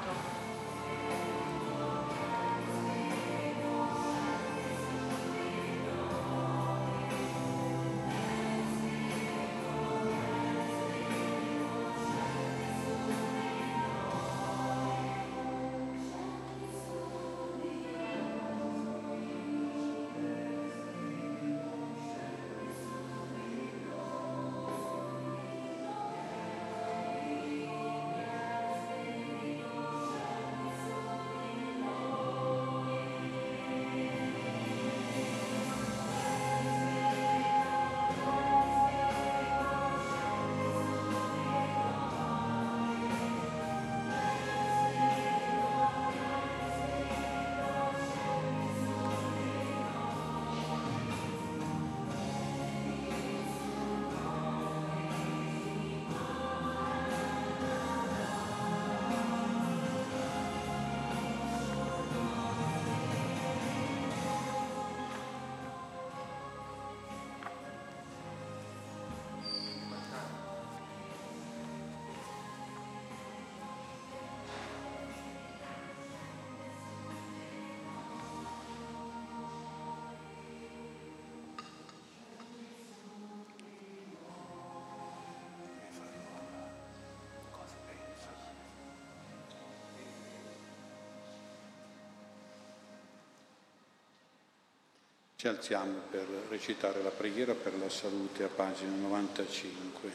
Ci alziamo per recitare la preghiera per la salute a pagina 95.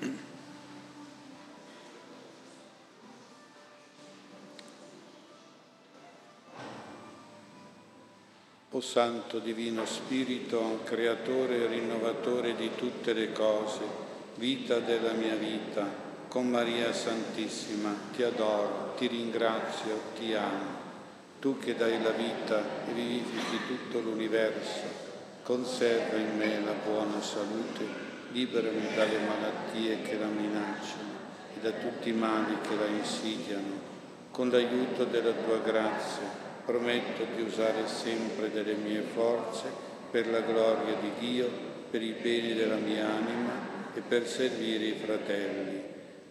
O Santo Divino Spirito, Creatore e Rinnovatore di tutte le cose, vita della mia vita, con Maria Santissima, ti adoro, ti ringrazio, ti amo tu che dai la vita e vivifichi tutto l'universo, conserva in me la buona salute, liberami dalle malattie che la minacciano e da tutti i mali che la insidiano. Con l'aiuto della tua grazia prometto di usare sempre delle mie forze per la gloria di Dio, per i beni della mia anima e per servire i fratelli.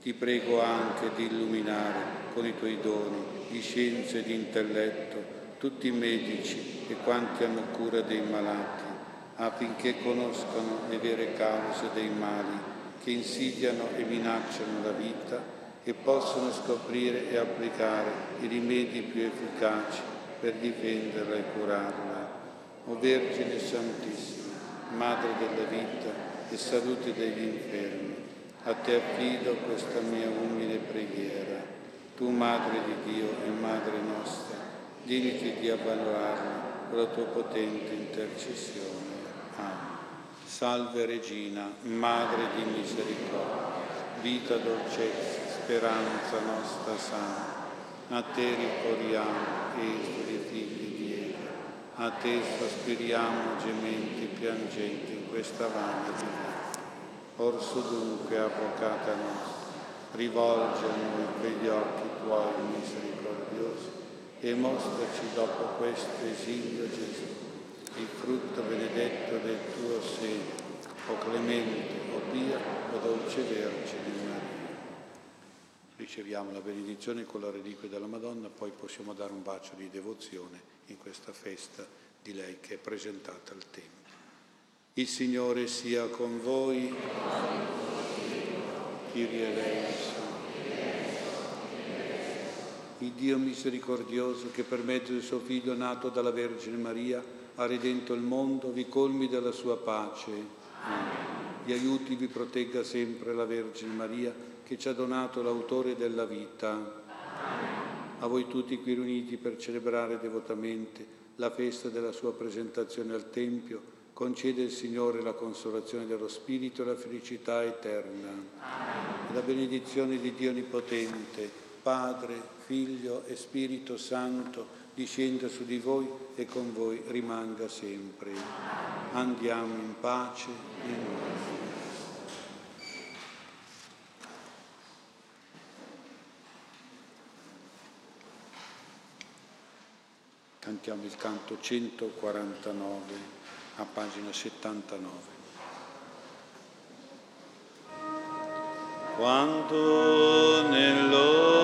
Ti prego anche di illuminare con i tuoi doni di scienza e di intelletto tutti i medici e quanti hanno cura dei malati, affinché conoscano le vere cause dei mali che insidiano e minacciano la vita e possano scoprire e applicare i rimedi più efficaci per difenderla e curarla. O Vergine Santissima, Madre della vita e salute degli infermi, a te affido questa mia umile preghiera tu Madre di Dio e Madre nostra, digniti di avvalorarla con la tua potente intercessione. Amen. Salve Regina, Madre di misericordia, vita, dolcezza, speranza nostra santa. A te ricorriamo, esuli figli di Eva, a te sospiriamo gementi piangenti in questa vana di vita. Orso dunque, avvocata nostra, rivolge a noi quegli occhi tuoi misericordiosi e mostraci dopo questo esilio Gesù, il frutto benedetto del tuo seno, o clemente, o pia, o dolce Vergine Maria. Riceviamo la benedizione con la reliquia della Madonna, poi possiamo dare un bacio di devozione in questa festa di lei che è presentata al Tempio. Il Signore sia con voi. Kyrie eleison. Il Dio misericordioso che per mezzo del suo Figlio nato dalla Vergine Maria ha redento il mondo, vi colmi della sua pace. Vi aiuti, vi protegga sempre la Vergine Maria che ci ha donato l'autore della vita. A voi tutti qui riuniti per celebrare devotamente la festa della sua presentazione al Tempio, concede il Signore la consolazione dello Spirito e la felicità eterna. E la benedizione di Dio Onnipotente, Padre, Figlio e Spirito Santo, discenda su di voi e con voi rimanga sempre. Andiamo in pace. In Cantiamo il canto 149 a pagina 79. Quando nell'ombra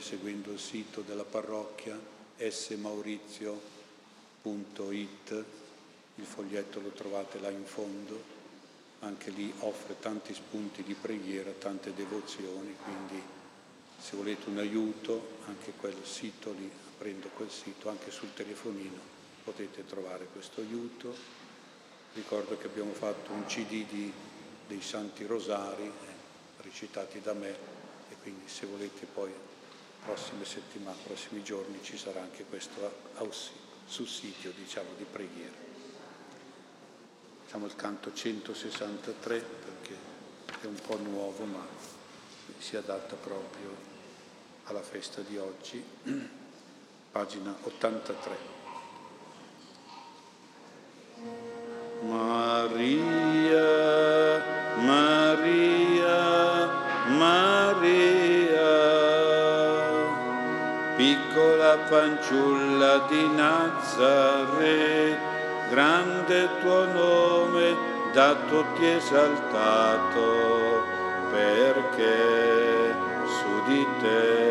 seguendo il sito della parrocchia smaurizio.it, il foglietto lo trovate là in fondo, anche lì offre tanti spunti di preghiera, tante devozioni, quindi se volete un aiuto, anche quel sito lì, aprendo quel sito, anche sul telefonino potete trovare questo aiuto. Ricordo che abbiamo fatto un CD di, dei Santi Rosari, eh, recitati da me, e quindi se volete poi prossime settimane, prossimi giorni ci sarà anche questo sussidio diciamo, di preghiera. Facciamo il canto 163 perché è un po' nuovo ma si adatta proprio alla festa di oggi, pagina 83. Maria, Maria, Maria. piccola fanciulla di Nazareth, grande tuo nome da tutti esaltato, perché su di te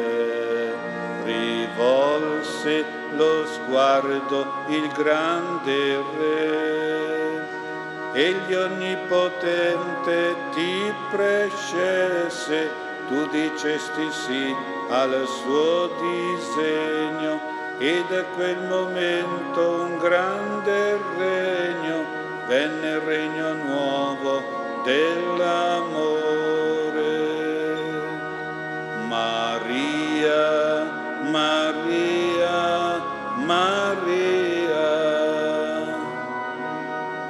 rivolse lo sguardo il grande Re. Egli onnipotente ti prescesse, tu dicesti sì al suo disegno e da quel momento un grande regno venne il regno nuovo dell'amore. Maria,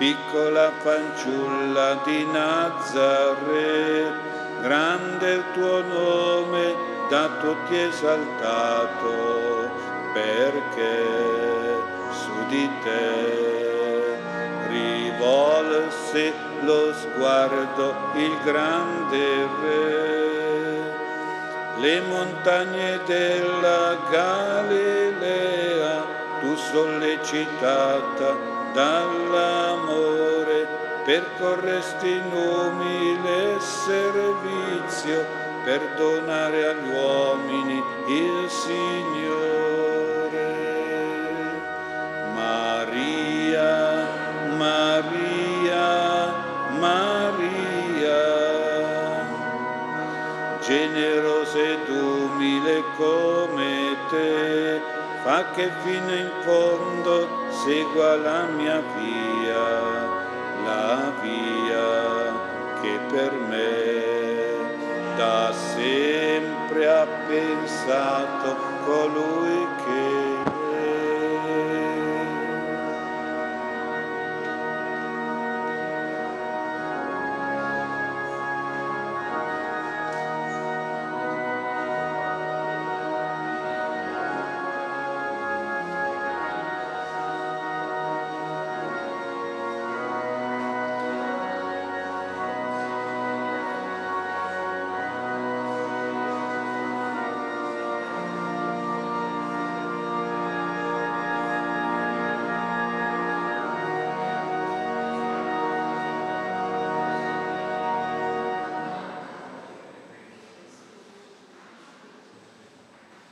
piccola fanciulla di Nazareth, grande il tuo nome, da tutti esaltato, perché su di te rivolse lo sguardo il grande Re. Le montagne della Galilea, tu sollecitata dall'amore, percorresti in umile servizio per donare agli uomini il Signore. Maria, Maria, Maria, generosa ed umile come te, fa che fino in fondo segua la mia via, la via che per me da sempre ha pensato colui che